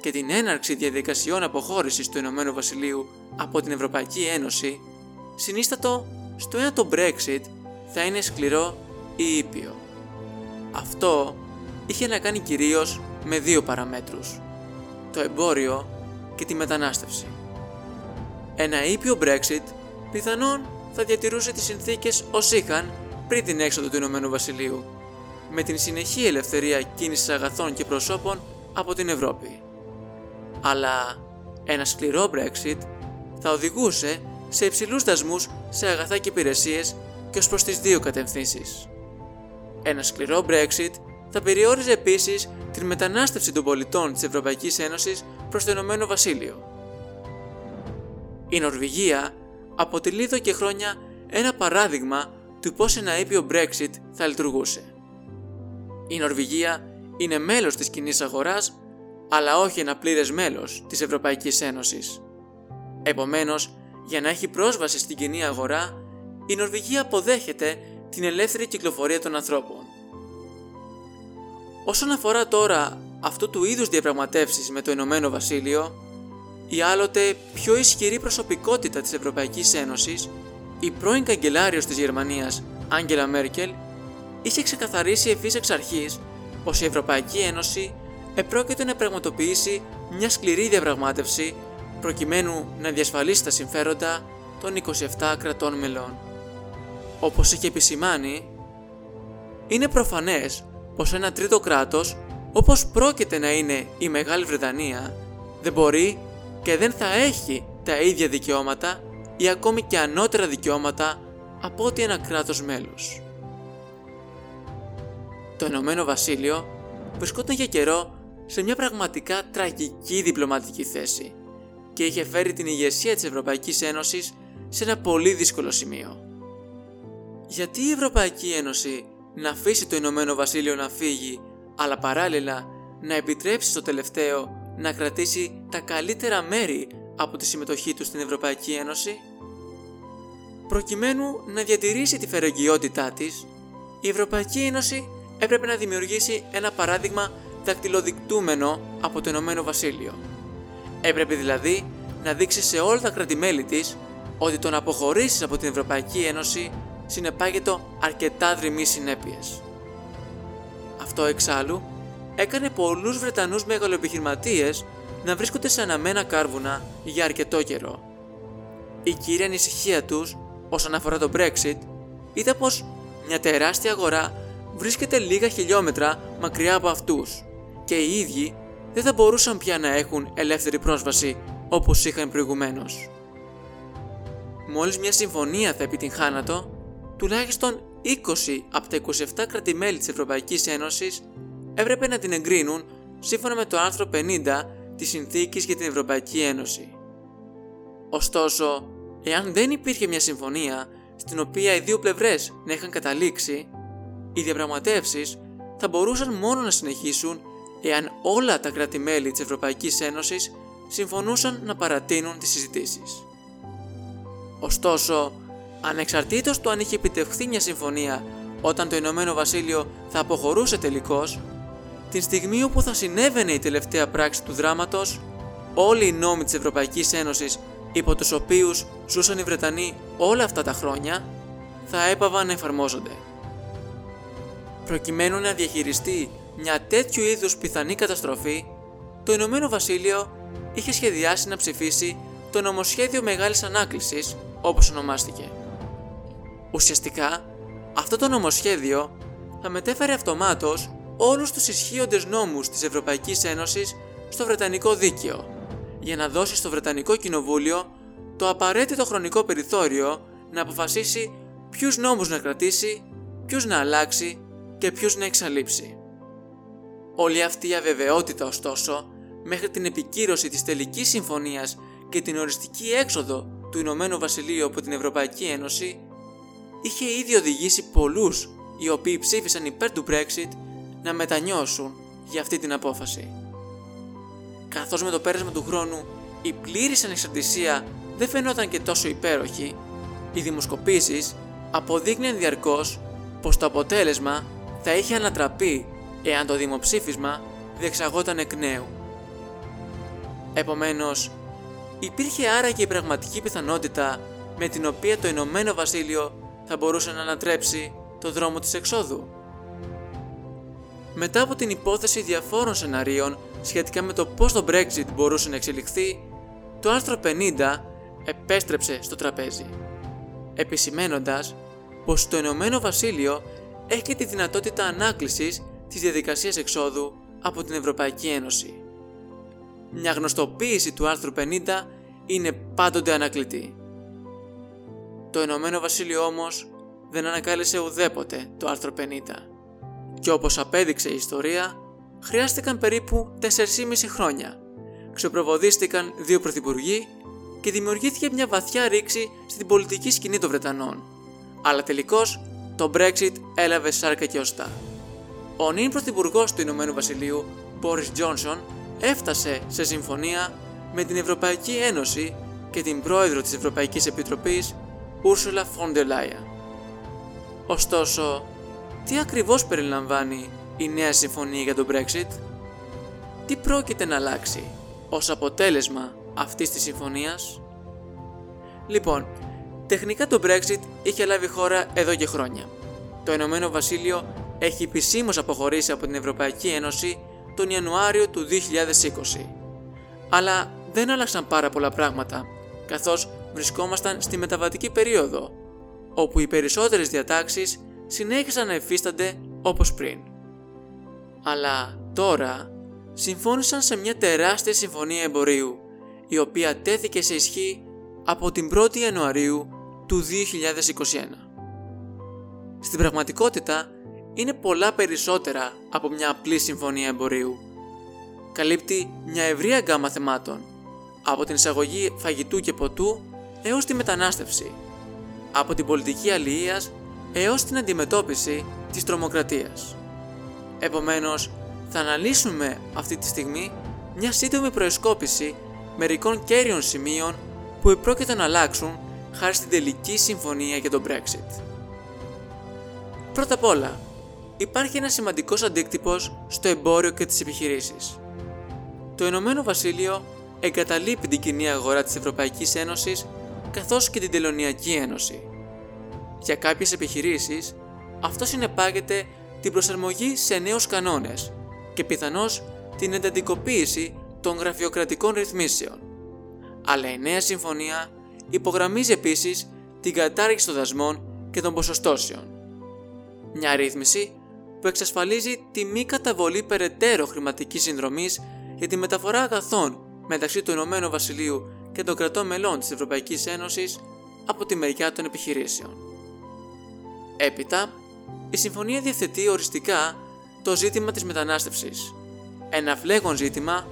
και την έναρξη διαδικασιών αποχώρησης του Ηνωμένου Βασιλείου από την Ευρωπαϊκή Ένωση, συνίστατο στο ένα το Brexit θα είναι σκληρό ή ήπιο. Αυτό είχε να κάνει κυρίως με δύο παραμέτρους, το εμπόριο και τη μετανάστευση. Ένα ήπιο Brexit πιθανόν θα διατηρούσε τις συνθήκες ως είχαν πριν την έξοδο του Ηνωμένου Βασιλείου, με την συνεχή ελευθερία κίνησης αγαθών και προσώπων από την Ευρώπη. Αλλά ένα σκληρό Brexit θα οδηγούσε σε υψηλούς δασμούς σε αγαθά και υπηρεσίες και ως προς τις δύο κατευθύνσεις. Ένα σκληρό Brexit θα περιόριζε επίσης την μετανάστευση των πολιτών της Ευρωπαϊκής Ένωσης προς το Ηνωμένο Βασίλειο. Η Νορβηγία αποτελεί εδώ και χρόνια ένα παράδειγμα του πώς ένα ήπιο Brexit θα λειτουργούσε. Η Νορβηγία είναι μέλος της κοινή αγοράς, αλλά όχι ένα πλήρες μέλος της Ευρωπαϊκής Ένωσης. Επομένως, για να έχει πρόσβαση στην κοινή αγορά, η Νορβηγία αποδέχεται την ελεύθερη κυκλοφορία των ανθρώπων. Όσον αφορά τώρα αυτού του είδους διαπραγματεύσεις με το Ηνωμένο Βασίλειο, η άλλοτε πιο ισχυρή προσωπικότητα της Ευρωπαϊκής Ένωσης, η πρώην καγκελάριος της Γερμανίας, Άγγελα Μέρκελ, είχε ξεκαθαρίσει ευθύς εξ αρχής πως η Ευρωπαϊκή Ένωση επρόκειτο να πραγματοποιήσει μια σκληρή διαπραγμάτευση προκειμένου να διασφαλίσει τα συμφέροντα των 27 κρατών μελών. Όπως είχε επισημάνει, είναι προφανές πως ένα τρίτο κράτος, όπως πρόκειται να είναι η Μεγάλη Βρετανία, δεν μπορεί και δεν θα έχει τα ίδια δικαιώματα ή ακόμη και ανώτερα δικαιώματα από ότι ένα κράτος μέλος. Το Ηνωμένο Βασίλειο βρισκόταν για καιρό σε μια πραγματικά τραγική διπλωματική θέση και είχε φέρει την ηγεσία της Ευρωπαϊκής Ένωσης σε ένα πολύ δύσκολο σημείο. Γιατί η Ευρωπαϊκή Ένωση να αφήσει το Ηνωμένο Βασίλειο να φύγει, αλλά παράλληλα να επιτρέψει στο τελευταίο να κρατήσει τα καλύτερα μέρη από τη συμμετοχή του στην Ευρωπαϊκή Ένωση; Προκειμένου να διατηρήσει τη φερεγγιότητά της, η Ευρωπαϊκή Ένωση έπρεπε να δημιουργήσει ένα παράδειγμα δακτυλοδεικτούμενο από το Ηνωμένο Βασίλειο. Έπρεπε δηλαδή να δείξει σε όλα τα κρατημέλη της ότι το να αποχωρήσεις από την Ευρωπαϊκή Ένωση συνεπάγεται αρκετά δρυμή συνέπειες. Αυτό εξάλλου έκανε πολλούς Βρετανούς μεγαλοεπιχειρηματίες να βρίσκονται σε αναμένα κάρβουνα για αρκετό καιρό. Η κύρια ανησυχία τους όσον αφορά το Brexit ήταν πως μια τεράστια αγορά βρίσκεται λίγα χιλιόμετρα μακριά από αυτούς και οι ίδιοι δεν θα μπορούσαν πια να έχουν ελεύθερη πρόσβαση όπως είχαν προηγουμένως. Μόλις μια συμφωνία θα επιτυγχάνατο, τουλάχιστον 20 από τα 27 κρατημέλη της Ευρωπαϊκής Ένωσης έπρεπε να την εγκρίνουν σύμφωνα με το άρθρο 50 της Συνθήκης για την Ευρωπαϊκή Ένωση. Ωστόσο, εάν δεν υπήρχε μια συμφωνία στην οποία οι δύο πλευρές να είχαν καταλήξει, οι διαπραγματεύσεις θα μπορούσαν μόνο να συνεχίσουν εάν όλα τα κράτη-μέλη της Ευρωπαϊκής Ένωσης συμφωνούσαν να παρατείνουν τις συζητήσεις. Ωστόσο, ανεξαρτήτως του αν είχε επιτευχθεί μια συμφωνία όταν το Ηνωμένο Βασίλειο θα αποχωρούσε τελικώς, την στιγμή όπου θα συνέβαινε η τελευταία πράξη του δράματος, όλοι οι νόμοι της Ευρωπαϊκής Ένωσης υπό τους οποίους ζούσαν οι Βρετανοί όλα αυτά τα χρόνια, θα έπαβαν να εφαρμόζονται. Προκειμένου να διαχειριστεί μια τέτοιου είδους πιθανή καταστροφή, το Ηνωμένο Βασίλειο είχε σχεδιάσει να ψηφίσει το νομοσχέδιο μεγάλης ανάκλησης, όπως ονομάστηκε. Ουσιαστικά, αυτό το νομοσχέδιο θα μετέφερε αυτομάτως όλους τους ισχύοντες νόμους της Ευρωπαϊκής Ένωσης στο Βρετανικό Δίκαιο, για να δώσει στο Βρετανικό Κοινοβούλιο το απαραίτητο χρονικό περιθώριο να αποφασίσει ποιους νόμους να κρατήσει, ποιους να αλλάξει και ποιους να εξαλείψει. Όλη αυτή η αβεβαιότητα ωστόσο, μέχρι την επικύρωση της τελικής συμφωνίας και την οριστική έξοδο του Ηνωμένου Βασιλείου από την Ευρωπαϊκή Ένωση, είχε ήδη οδηγήσει πολλούς οι οποίοι ψήφισαν υπέρ του Brexit να μετανιώσουν για αυτή την απόφαση. Καθώς με το πέρασμα του χρόνου η πλήρης ανεξαρτησία δεν φαινόταν και τόσο υπέροχη, οι δημοσκοπήσεις αποδείκνυαν διαρκώς πως το αποτέλεσμα θα είχε ανατραπεί εάν το δημοψήφισμα διεξαγόταν εκ νέου. Επομένως, υπήρχε άρα και η πραγματική πιθανότητα με την οποία το Ηνωμένο Βασίλειο θα μπορούσε να ανατρέψει το δρόμο της εξόδου. Μετά από την υπόθεση διαφόρων σεναρίων σχετικά με το πώς το Brexit μπορούσε να εξελιχθεί, το άρθρο 50 επέστρεψε στο τραπέζι, επισημένοντας πως το Ηνωμένο Βασίλειο έχει τη δυνατότητα ανάκλησης της διαδικασίας εξόδου από την Ευρωπαϊκή Ένωση. Μια γνωστοποίηση του άρθρου 50 είναι πάντοτε ανακλητή. Το Ηνωμένο Βασίλειο όμως δεν ανακάλυψε ουδέποτε το άρθρο 50 και όπως απέδειξε η ιστορία χρειάστηκαν περίπου 4,5 χρόνια. Ξεπροβοδίστηκαν δύο πρωθυπουργοί και δημιουργήθηκε μια βαθιά ρήξη στην πολιτική σκηνή των Βρετανών. Αλλά τελικώς το Brexit έλαβε σάρκα και οστά. Ο νυν πρωθυπουργός του Ηνωμένου Βασιλείου, Boris Johnson, έφτασε σε συμφωνία με την Ευρωπαϊκή Ένωση και την πρόεδρο της Ευρωπαϊκής Επιτροπής, Ursula von der Leyen. Ωστόσο, τι ακριβώς περιλαμβάνει η νέα συμφωνία για το Brexit? Τι πρόκειται να αλλάξει ως αποτέλεσμα αυτής της συμφωνίας; Λοιπόν, τεχνικά το Brexit είχε λάβει χώρα εδώ και χρόνια. Το Ηνωμένο Βασίλειο έχει επισήμως αποχωρήσει από την Ευρωπαϊκή Ένωση τον Ιανουάριο του 2020. Αλλά δεν άλλαξαν πάρα πολλά πράγματα, καθώς βρισκόμασταν στη μεταβατική περίοδο, όπου οι περισσότερες διατάξεις συνέχισαν να εφίστανται όπως πριν. Αλλά τώρα συμφώνησαν σε μια τεράστια συμφωνία εμπορίου, η οποία τέθηκε σε ισχύ από την 1η Ιανουαρίου του 2021. Στην πραγματικότητα, είναι πολλά περισσότερα από μια απλή συμφωνία εμπορίου. Καλύπτει μια ευρία γκάμα θεμάτων, από την εισαγωγή φαγητού και ποτού έως τη μετανάστευση, από την πολιτική αλληλείας έως την αντιμετώπιση της τρομοκρατίας. Επομένως, θα αναλύσουμε αυτή τη στιγμή μια σύντομη προεσκόπηση μερικών κέριων σημείων που επρόκειτο να αλλάξουν χάρη στην τελική συμφωνία για τον Brexit. Πρώτα απ' όλα, υπάρχει ένας σημαντικός αντίκτυπος στο εμπόριο και τις επιχειρήσεις. Το Ηνωμένο Βασίλειο εγκαταλείπει την κοινή αγορά της Ευρωπαϊκής Ένωσης καθώς και την Τελωνιακή Ένωση. Για κάποιες επιχειρήσεις, αυτό συνεπάγεται την προσαρμογή σε νέους κανόνες και πιθανώς την εντατικοποίηση των γραφειοκρατικών ρυθμίσεων. Αλλά η νέα συμφωνία υπογραμμίζει επίσης την κατάργηση των δασμών και των ποσοστώσεων. Μια ρύθμιση που εξασφαλίζει τη μη καταβολή περαιτέρω χρηματικής συνδρομής για τη μεταφορά αγαθών μεταξύ του Ηνωμένου Βασιλείου και των κρατών μελών της Ευρωπαϊκής Ένωσης από τη μεριά των επιχειρήσεων. Έπειτα, η συμφωνία διευθετεί οριστικά το ζήτημα της μετανάστευσης, ένα φλέγον ζήτημα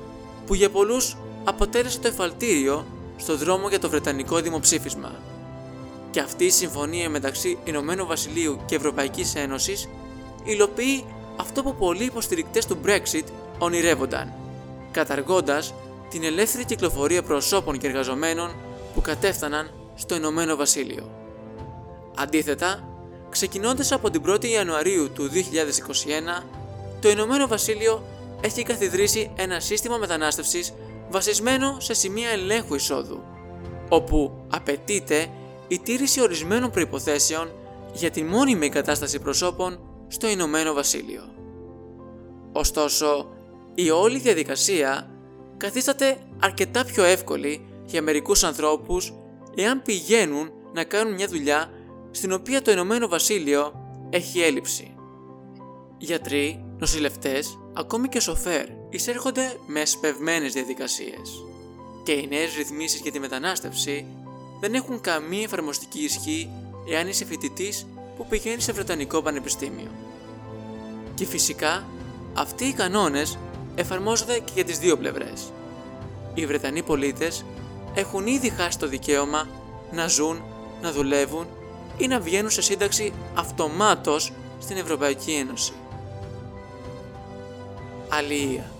που για πολλούς αποτέλεσε το εφαλτήριο στο δρόμο για το Βρετανικό δημοψήφισμα. Και αυτή η συμφωνία μεταξύ Ηνωμένου Βασιλείου και Ευρωπαϊκής Ένωσης υλοποιεί αυτό που πολλοί υποστηρικτές του Brexit ονειρεύονταν, καταργώντας την ελεύθερη κυκλοφορία προσώπων και εργαζομένων που κατέφταναν στο Ηνωμένο Βασίλειο. Αντίθετα, ξεκινώντας από την 1η Ιανουαρίου του 2021, το Ηνωμένο Βασίλειο έχει καθιδρύσει ένα σύστημα μετανάστευσης βασισμένο σε σημεία ελέγχου εισόδου, όπου απαιτείται η τήρηση ορισμένων προϋποθέσεων για τη μόνιμη κατάσταση προσώπων στο Ηνωμένο Βασίλειο. Ωστόσο, η όλη διαδικασία καθίσταται αρκετά πιο εύκολη για μερικούς ανθρώπους εάν πηγαίνουν να κάνουν μια δουλειά στην οποία το Ηνωμένο Βασίλειο έχει έλλειψη. Γιατροί, νοσηλευτές, ακόμη και σοφέρ εισέρχονται με εσπευμένες διαδικασίες και οι νέες ρυθμίσεις για τη μετανάστευση δεν έχουν καμία εφαρμοστική ισχύ εάν είσαι φοιτητής που πηγαίνεις σε Βρετανικό Πανεπιστήμιο. Και φυσικά, αυτοί οι κανόνες εφαρμόζονται και για τις δύο πλευρές. Οι Βρετανοί πολίτες έχουν ήδη χάσει το δικαίωμα να ζουν, να δουλεύουν ή να βγαίνουν σε σύνταξη αυτομάτως στην Ευρωπαϊκή Ένωση. αλληλεία.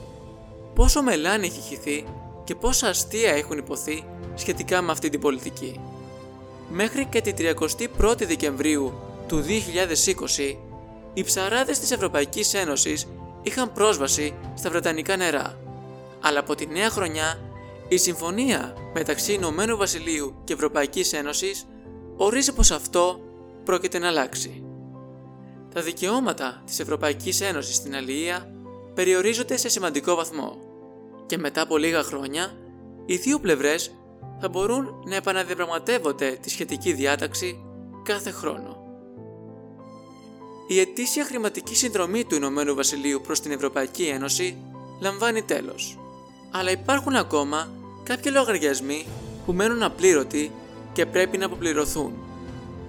Πόσο μελάνι έχει χυθεί και πόσα αστεία έχουν υποθεί σχετικά με αυτή την πολιτική. Μέχρι και την 31η Δεκεμβρίου του 2020, οι ψαράδες της Ευρωπαϊκής Ένωσης είχαν πρόσβαση στα Βρετανικά νερά. Αλλά από τη νέα χρονιά, η συμφωνία μεταξύ Ηνωμένου Βασιλείου και Ευρωπαϊκής Ένωσης ορίζει πως αυτό πρόκειται να αλλάξει. Τα δικαιώματα της Ευρωπαϊκής Ένωσης στην αλληλεία περιορίζονται σε σημαντικό βαθμό και μετά από λίγα χρόνια οι δύο πλευρές θα μπορούν να επαναδιαπραγματεύονται τη σχετική διάταξη κάθε χρόνο. Η ετήσια χρηματική συνδρομή του Ηνωμένου Βασιλείου προς την Ευρωπαϊκή Ένωση λαμβάνει τέλος. Αλλά υπάρχουν ακόμα κάποιοι λογαριασμοί που μένουν απλήρωτοι και πρέπει να αποπληρωθούν.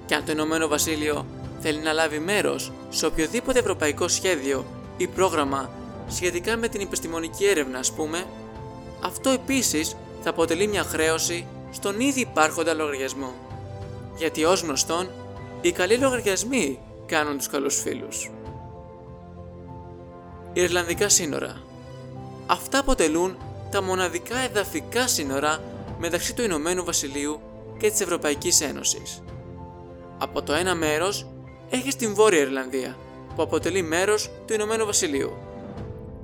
Και αν το Ηνωμένο Βασίλειο θέλει να λάβει μέρος σε οποιοδήποτε ευρωπαϊκό σχέδιο ή πρόγραμμα σχετικά με την επιστημονική έρευνα ας πούμε, αυτό επίσης θα αποτελεί μια χρέωση στον ήδη υπάρχοντα λογαριασμό. Γιατί ως γνωστόν, οι καλοί λογαριασμοί κάνουν τους καλούς φίλους. Ιρλανδικά σύνορα Αυτά αποτελούν τα μοναδικά εδαφικά σύνορα μεταξύ του Ηνωμένου Βασιλείου και της Ευρωπαϊκής Ένωσης. Από το ένα μέρος έχει την Βόρεια Ιρλανδία, που αποτελεί μέρος του Ηνωμένου Βασιλείου.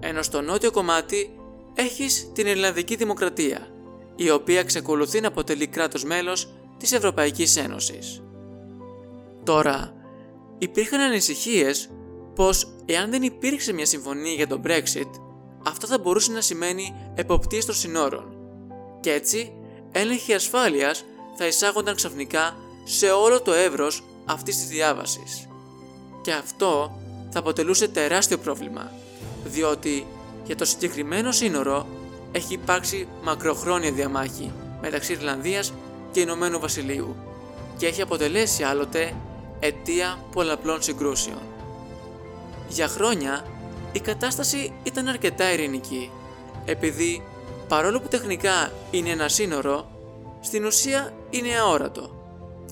Ενώ στο νότιο κομμάτι έχεις την Ιρλανδική Δημοκρατία, η οποία εξακολουθεί να αποτελεί κράτος μέλος της Ευρωπαϊκής Ένωσης. Τώρα, υπήρχαν ανησυχίες πως εάν δεν υπήρξε μια συμφωνία για το Brexit, αυτό θα μπορούσε να σημαίνει εποπτείες των συνόρων. Και έτσι, έλεγχοι ασφάλειας θα εισάγονταν ξαφνικά σε όλο το εύρος αυτής της διάβασης. Και αυτό θα αποτελούσε τεράστιο πρόβλημα, διότι για το συγκεκριμένο σύνορο έχει υπάρξει μακροχρόνια διαμάχη μεταξύ Ιρλανδίας και Ηνωμένου Βασιλείου και έχει αποτελέσει άλλοτε αιτία πολλαπλών συγκρούσεων. Για χρόνια η κατάσταση ήταν αρκετά ειρηνική, επειδή παρόλο που τεχνικά είναι ένα σύνορο, στην ουσία είναι αόρατο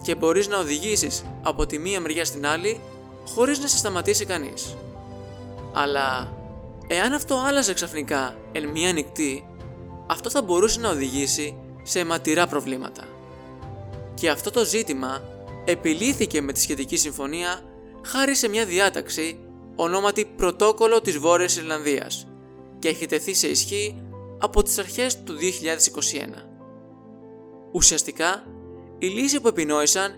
και μπορείς να οδηγήσεις από τη μία μεριά στην άλλη χωρίς να σε σταματήσει κανείς. Αλλά εάν αυτό άλλαζε ξαφνικά εν μία νυχτή, αυτό θα μπορούσε να οδηγήσει σε αιματηρά προβλήματα. Και αυτό το ζήτημα επιλύθηκε με τη σχετική συμφωνία χάρη σε μια διάταξη ονόματι Πρωτόκολλο της Βόρειας Ιρλανδίας και έχει τεθεί σε ισχύ από τις αρχές του 2021. Ουσιαστικά, η λύση που επινόησαν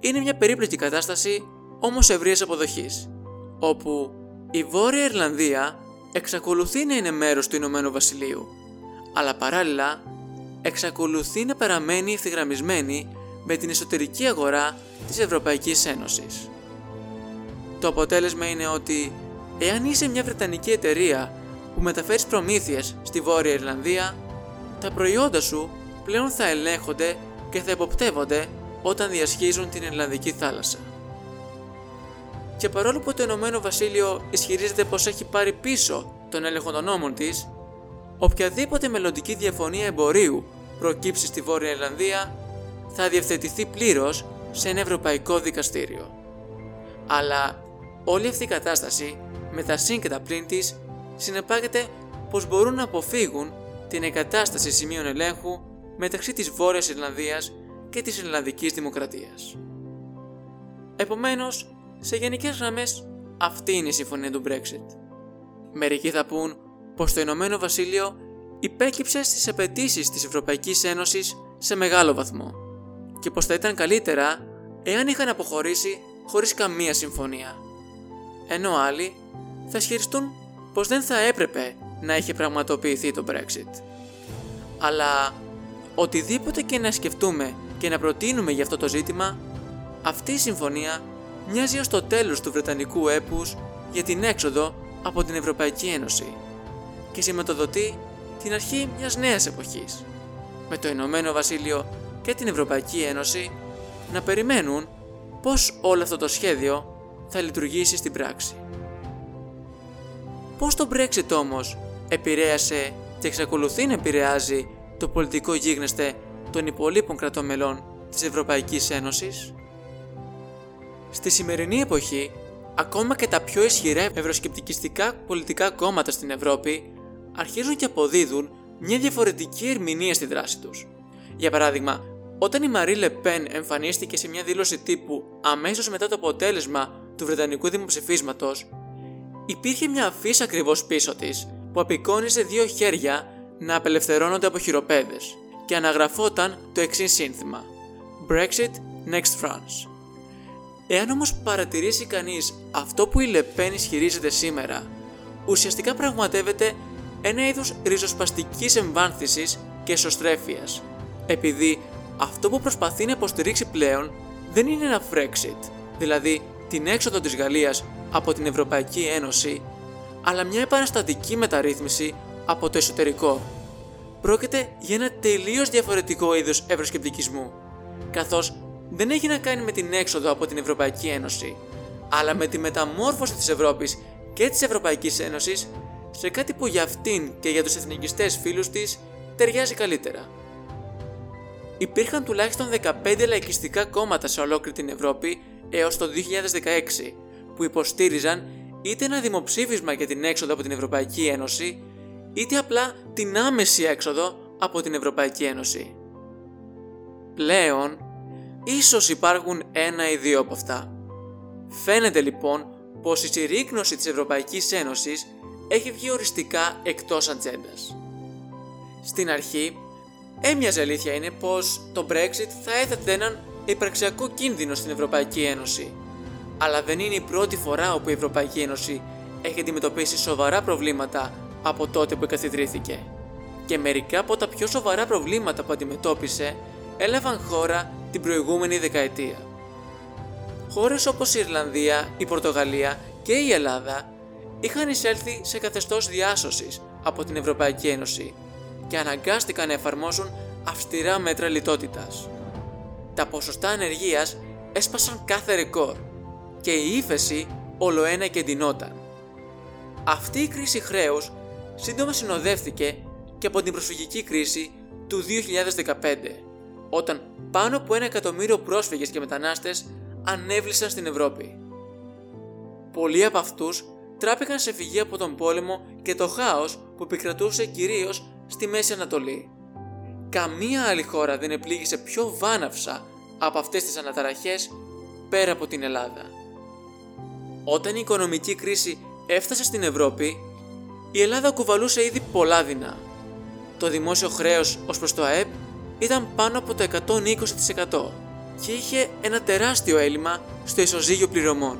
είναι μια περίπλοκη κατάσταση όμως ευρείας αποδοχής, όπου η Βόρεια Ιρλανδία εξακολουθεί να είναι μέρος του Ηνωμένου Βασιλείου, αλλά παράλληλα εξακολουθεί να παραμένει ευθυγραμμισμένη με την εσωτερική αγορά της Ευρωπαϊκής Ένωσης. Το αποτέλεσμα είναι ότι εάν είσαι μια βρετανική εταιρεία που μεταφέρεις προμήθειες στη Βόρεια Ιρλανδία, τα προϊόντα σου πλέον θα ελέγχονται και θα εποπτεύονται όταν διασχίζουν την Ιρλανδική θάλασσα. Και παρόλο που το Ηνωμένο Βασίλειο ισχυρίζεται πως έχει πάρει πίσω τον έλεγχο των νόμων της, οποιαδήποτε μελλοντική διαφωνία εμπορίου προκύψει στη Βόρεια Ιρλανδία θα διευθετηθεί πλήρως σε ένα ευρωπαϊκό δικαστήριο. Αλλά όλη αυτή η κατάσταση με τα συν και τα πλήν της συνεπάγεται πως μπορούν να αποφύγουν την εγκατάσταση σημείων ελέγχου μεταξύ της Βόρειας Ιρλανδίας και της Ιρλανδικής Δημοκρατίας. Επομένως, σε γενικές γραμμές, αυτή είναι η συμφωνία του Brexit. Μερικοί θα πούν πως το Ηνωμένο Βασίλειο υπέκυψε στις απαιτήσεις της Ευρωπαϊκής Ένωσης σε μεγάλο βαθμό και πως θα ήταν καλύτερα εάν είχαν αποχωρήσει χωρίς καμία συμφωνία. Ενώ άλλοι θα ισχυριστούν πως δεν θα έπρεπε να είχε πραγματοποιηθεί το Brexit. Αλλά οτιδήποτε και να σκεφτούμε και να προτείνουμε για αυτό το ζήτημα, αυτή η συμφωνία μοιάζει ως το τέλος του Βρετανικού έπους για την έξοδο από την Ευρωπαϊκή Ένωση και σηματοδοτεί την αρχή μιας νέας εποχής, με το Ηνωμένο Βασίλειο και την Ευρωπαϊκή Ένωση να περιμένουν πώς όλο αυτό το σχέδιο θα λειτουργήσει στην πράξη. Πώς το Brexit όμως επηρέασε και εξακολουθεί να επηρεάζει το πολιτικό γίγνεσθε των υπολείπων κρατών μελών της Ευρωπαϊκής Ένωσης; Στη σημερινή εποχή, ακόμα και τα πιο ισχυρά ευρωσκεπτικιστικά πολιτικά κόμματα στην Ευρώπη αρχίζουν και αποδίδουν μια διαφορετική ερμηνεία στη δράση τους. Για παράδειγμα, όταν η Μαρή Λεπέν εμφανίστηκε σε μια δήλωση τύπου αμέσως μετά το αποτέλεσμα του Βρετανικού δημοψηφίσματος, υπήρχε μια αφίσα ακριβώς πίσω της που απεικόνιζε δύο χέρια να απελευθερώνονται από χειροπέδες και αναγραφόταν το εξής σύνθημα Brexit Next France. Εάν όμως παρατηρήσει κανείς αυτό που η Λεπέν ισχυρίζεται σήμερα, ουσιαστικά πραγματεύεται ένα είδος ριζοσπαστικής εμβάνθησης και εσωστρέφειας, επειδή αυτό που προσπαθεί να υποστηρίξει πλέον δεν είναι ένα Brexit, δηλαδή την έξοδο της Γαλλίας από την Ευρωπαϊκή Ένωση, αλλά μια επαναστατική μεταρρύθμιση από το εσωτερικό. Πρόκειται για ένα τελείως διαφορετικό είδος ευρωσκεπτικισμού, καθώς δεν έχει να κάνει με την έξοδο από την Ευρωπαϊκή Ένωση, αλλά με τη μεταμόρφωση της Ευρώπης και της Ευρωπαϊκής Ένωσης σε κάτι που για αυτήν και για τους εθνικιστές φίλους της ταιριάζει καλύτερα. Υπήρχαν τουλάχιστον 15 λαϊκιστικά κόμματα σε ολόκληρη την Ευρώπη έως το 2016 που υποστήριζαν είτε ένα δημοψήφισμα για την έξοδο από την Ευρωπαϊκή Ένωση είτε απλά την άμεση έξοδο από την Ευρωπαϊκή Ένωση. Πλέον, ίσως υπάρχουν ένα ή δύο από αυτά. Φαίνεται λοιπόν πως η συρρήκνωση της Ευρωπαϊκής Ένωσης έχει βγει οριστικά εκτός ατζέντας. Στην αρχή, έμοιαζε αλήθεια είναι πως το Brexit θα έθετε έναν υπαρξιακό κίνδυνο στην Ευρωπαϊκή Ένωση. Αλλά δεν είναι η πρώτη φορά όπου η Ευρωπαϊκή Ένωση έχει αντιμετωπίσει σοβαρά προβλήματα από τότε που εγκαθιδρύθηκε. Και μερικά από τα πιο σοβαρά προβλήματα που αντιμετώπισε έλαβαν χώρα την προηγούμενη δεκαετία. Χώρες όπως η Ιρλανδία, η Πορτογαλία και η Ελλάδα είχαν εισέλθει σε καθεστώς διάσωσης από την Ευρωπαϊκή Ένωση και αναγκάστηκαν να εφαρμόσουν αυστηρά μέτρα λιτότητας. Τα ποσοστά ανεργίας έσπασαν κάθε ρεκόρ και η ύφεση ολοένα και εντυνόταν. Αυτή η κρίση χρέους σύντομα συνοδεύτηκε και από την προσφυγική κρίση του 2015, όταν πάνω από ένα εκατομμύριο πρόσφυγες και μετανάστες ανέβλησαν στην Ευρώπη. Πολλοί από αυτούς τράπηκαν σε φυγή από τον πόλεμο και το χάος που επικρατούσε κυρίως στη Μέση Ανατολή. Καμία άλλη χώρα δεν επλήγησε πιο βάναυσα από αυτές τις αναταραχές πέρα από την Ελλάδα. Όταν η οικονομική κρίση έφτασε στην Ευρώπη, η Ελλάδα κουβαλούσε ήδη πολλά δεινά. Το δημόσιο χρέος ως προς το ΑΕΠ ήταν πάνω από το 120% και είχε ένα τεράστιο έλλειμμα στο ισοζύγιο πληρωμών.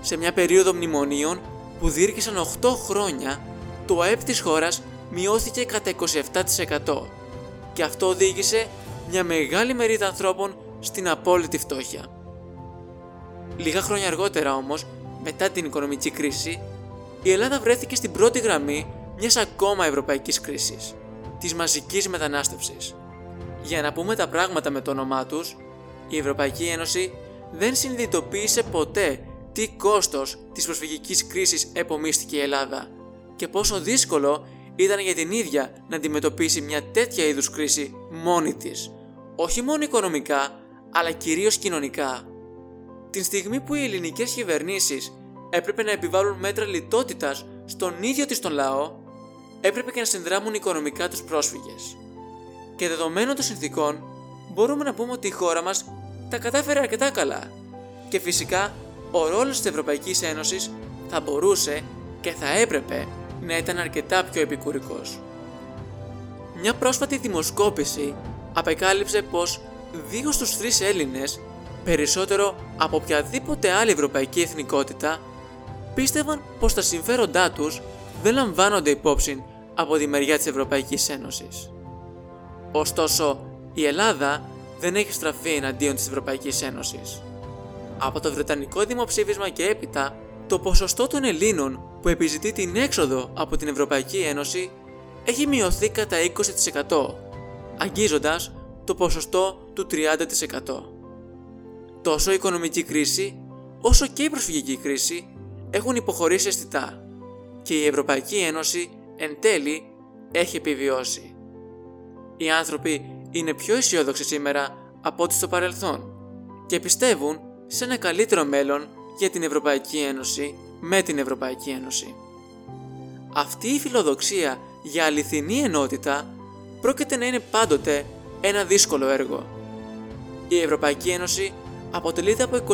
Σε μια περίοδο μνημονίων που διήρκησαν 8 χρόνια, το ΑΕΠ της χώρας μειώθηκε κατά 27% και αυτό οδήγησε μια μεγάλη μερίδα ανθρώπων στην απόλυτη φτώχεια. Λίγα χρόνια αργότερα όμως, μετά την οικονομική κρίση, η Ελλάδα βρέθηκε στην πρώτη γραμμή μιας ακόμα ευρωπαϊκής κρίσης, της μαζικής μετανάστευσης. Για να πούμε τα πράγματα με το όνομά τους, η Ευρωπαϊκή Ένωση δεν συνειδητοποίησε ποτέ τι κόστος της προσφυγικής κρίσης επομίστηκε η Ελλάδα και πόσο δύσκολο ήταν για την ίδια να αντιμετωπίσει μια τέτοια είδους κρίση μόνη της, όχι μόνο οικονομικά, αλλά κυρίως κοινωνικά. Την στιγμή που οι ελληνικές κυβερνήσεις έπρεπε να επιβάλλουν μέτρα λιτότητας στον ίδιο της τον λαό, έπρεπε και να συνδράμουν οικονομικά τους πρόσφυγες. Και δεδομένων των συνθήκων, μπορούμε να πούμε ότι η χώρα μας τα κατάφερε αρκετά καλά. Και φυσικά, ο ρόλος της Ευρωπαϊκής Ένωσης θα μπορούσε και θα έπρεπε να ήταν αρκετά πιο επικουρικός. Μια πρόσφατη δημοσκόπηση απεκάλυψε πως δύο στους τρεις Έλληνες, περισσότερο από οποιαδήποτε άλλη ευρωπαϊκή εθνικότητα, πίστευαν πως τα συμφέροντά τους δεν λαμβάνονται υπόψη από τη μεριά της Ευρωπαϊκής Ένωσης. Ωστόσο, η Ελλάδα δεν έχει στραφεί εναντίον της Ευρωπαϊκής Ένωσης. Από το Βρετανικό δημοψήφισμα και έπειτα, το ποσοστό των Ελλήνων που επιζητεί την έξοδο από την Ευρωπαϊκή Ένωση έχει μειωθεί κατά 20%, αγγίζοντας το ποσοστό του 30%. Τόσο η οικονομική κρίση, όσο και η προσφυγική κρίση έχουν υποχωρήσει αισθητά και η Ευρωπαϊκή Ένωση εν τέλει έχει επιβιώσει. Οι άνθρωποι είναι πιο αισιόδοξοι σήμερα από ό,τι στο παρελθόν και πιστεύουν σε ένα καλύτερο μέλλον για την Ευρωπαϊκή Ένωση με την Ευρωπαϊκή Ένωση. Αυτή η φιλοδοξία για αληθινή ενότητα πρόκειται να είναι πάντοτε ένα δύσκολο έργο. Η Ευρωπαϊκή Ένωση αποτελείται από 27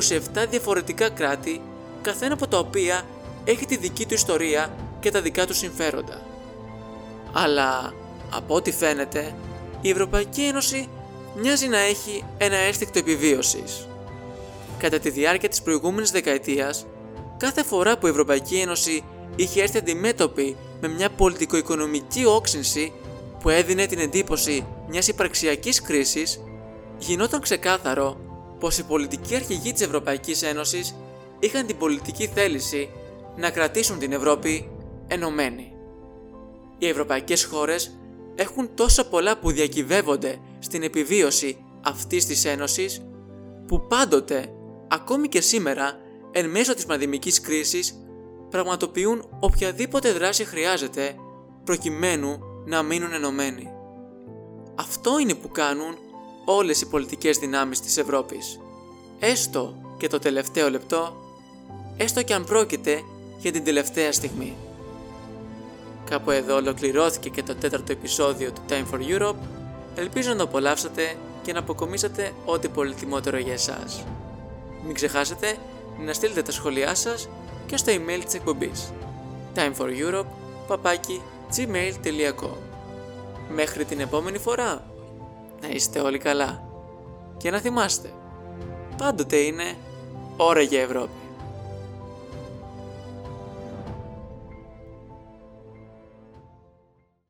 διαφορετικά κράτη, καθένα από τα οποία έχει τη δική του ιστορία και τα δικά του συμφέροντα. Αλλά, από ό,τι φαίνεται, η Ευρωπαϊκή Ένωση μοιάζει να έχει ένα αίσθηκτο επιβίωσης. Κατά τη διάρκεια της προηγούμενης δεκαετίας, κάθε φορά που η Ευρωπαϊκή Ένωση είχε έρθει αντιμέτωπη με μια πολιτικο-οικονομική όξυνση που έδινε την εντύπωση μιας υπαρξιακής κρίσης, γινόταν ξεκάθαρο πως οι πολιτικοί αρχηγοί της Ευρωπαϊκής Ένωσης είχαν την πολιτική θέληση να κρατήσουν την Ευρώπη ενωμένη. Οι ευρωπαϊκές χώρες έχουν τόσα πολλά που διακυβεύονται στην επιβίωση αυτής της Ένωσης που πάντοτε, ακόμη και σήμερα, εν μέσω της πανδημικής κρίσης, πραγματοποιούν οποιαδήποτε δράση χρειάζεται προκειμένου να μείνουν ενωμένοι. Αυτό είναι που κάνουν όλες οι πολιτικές δυνάμεις της Ευρώπης. Έστω και το τελευταίο λεπτό, έστω και αν πρόκειται για την τελευταία στιγμή. Κάπου εδώ ολοκληρώθηκε και το τέταρτο επεισόδιο του Time for Europe. Ελπίζω να το απολαύσατε και να αποκομίσατε ό,τι πολύτιμότερο για εσάς. Μην ξεχάσετε να στείλετε τα σχόλιά σας και στο email της εκπομπής Time for Europe, gmail.com Μέχρι την επόμενη φορά, να είστε όλοι καλά. Και να θυμάστε, πάντοτε είναι ώρα για Ευρώπη.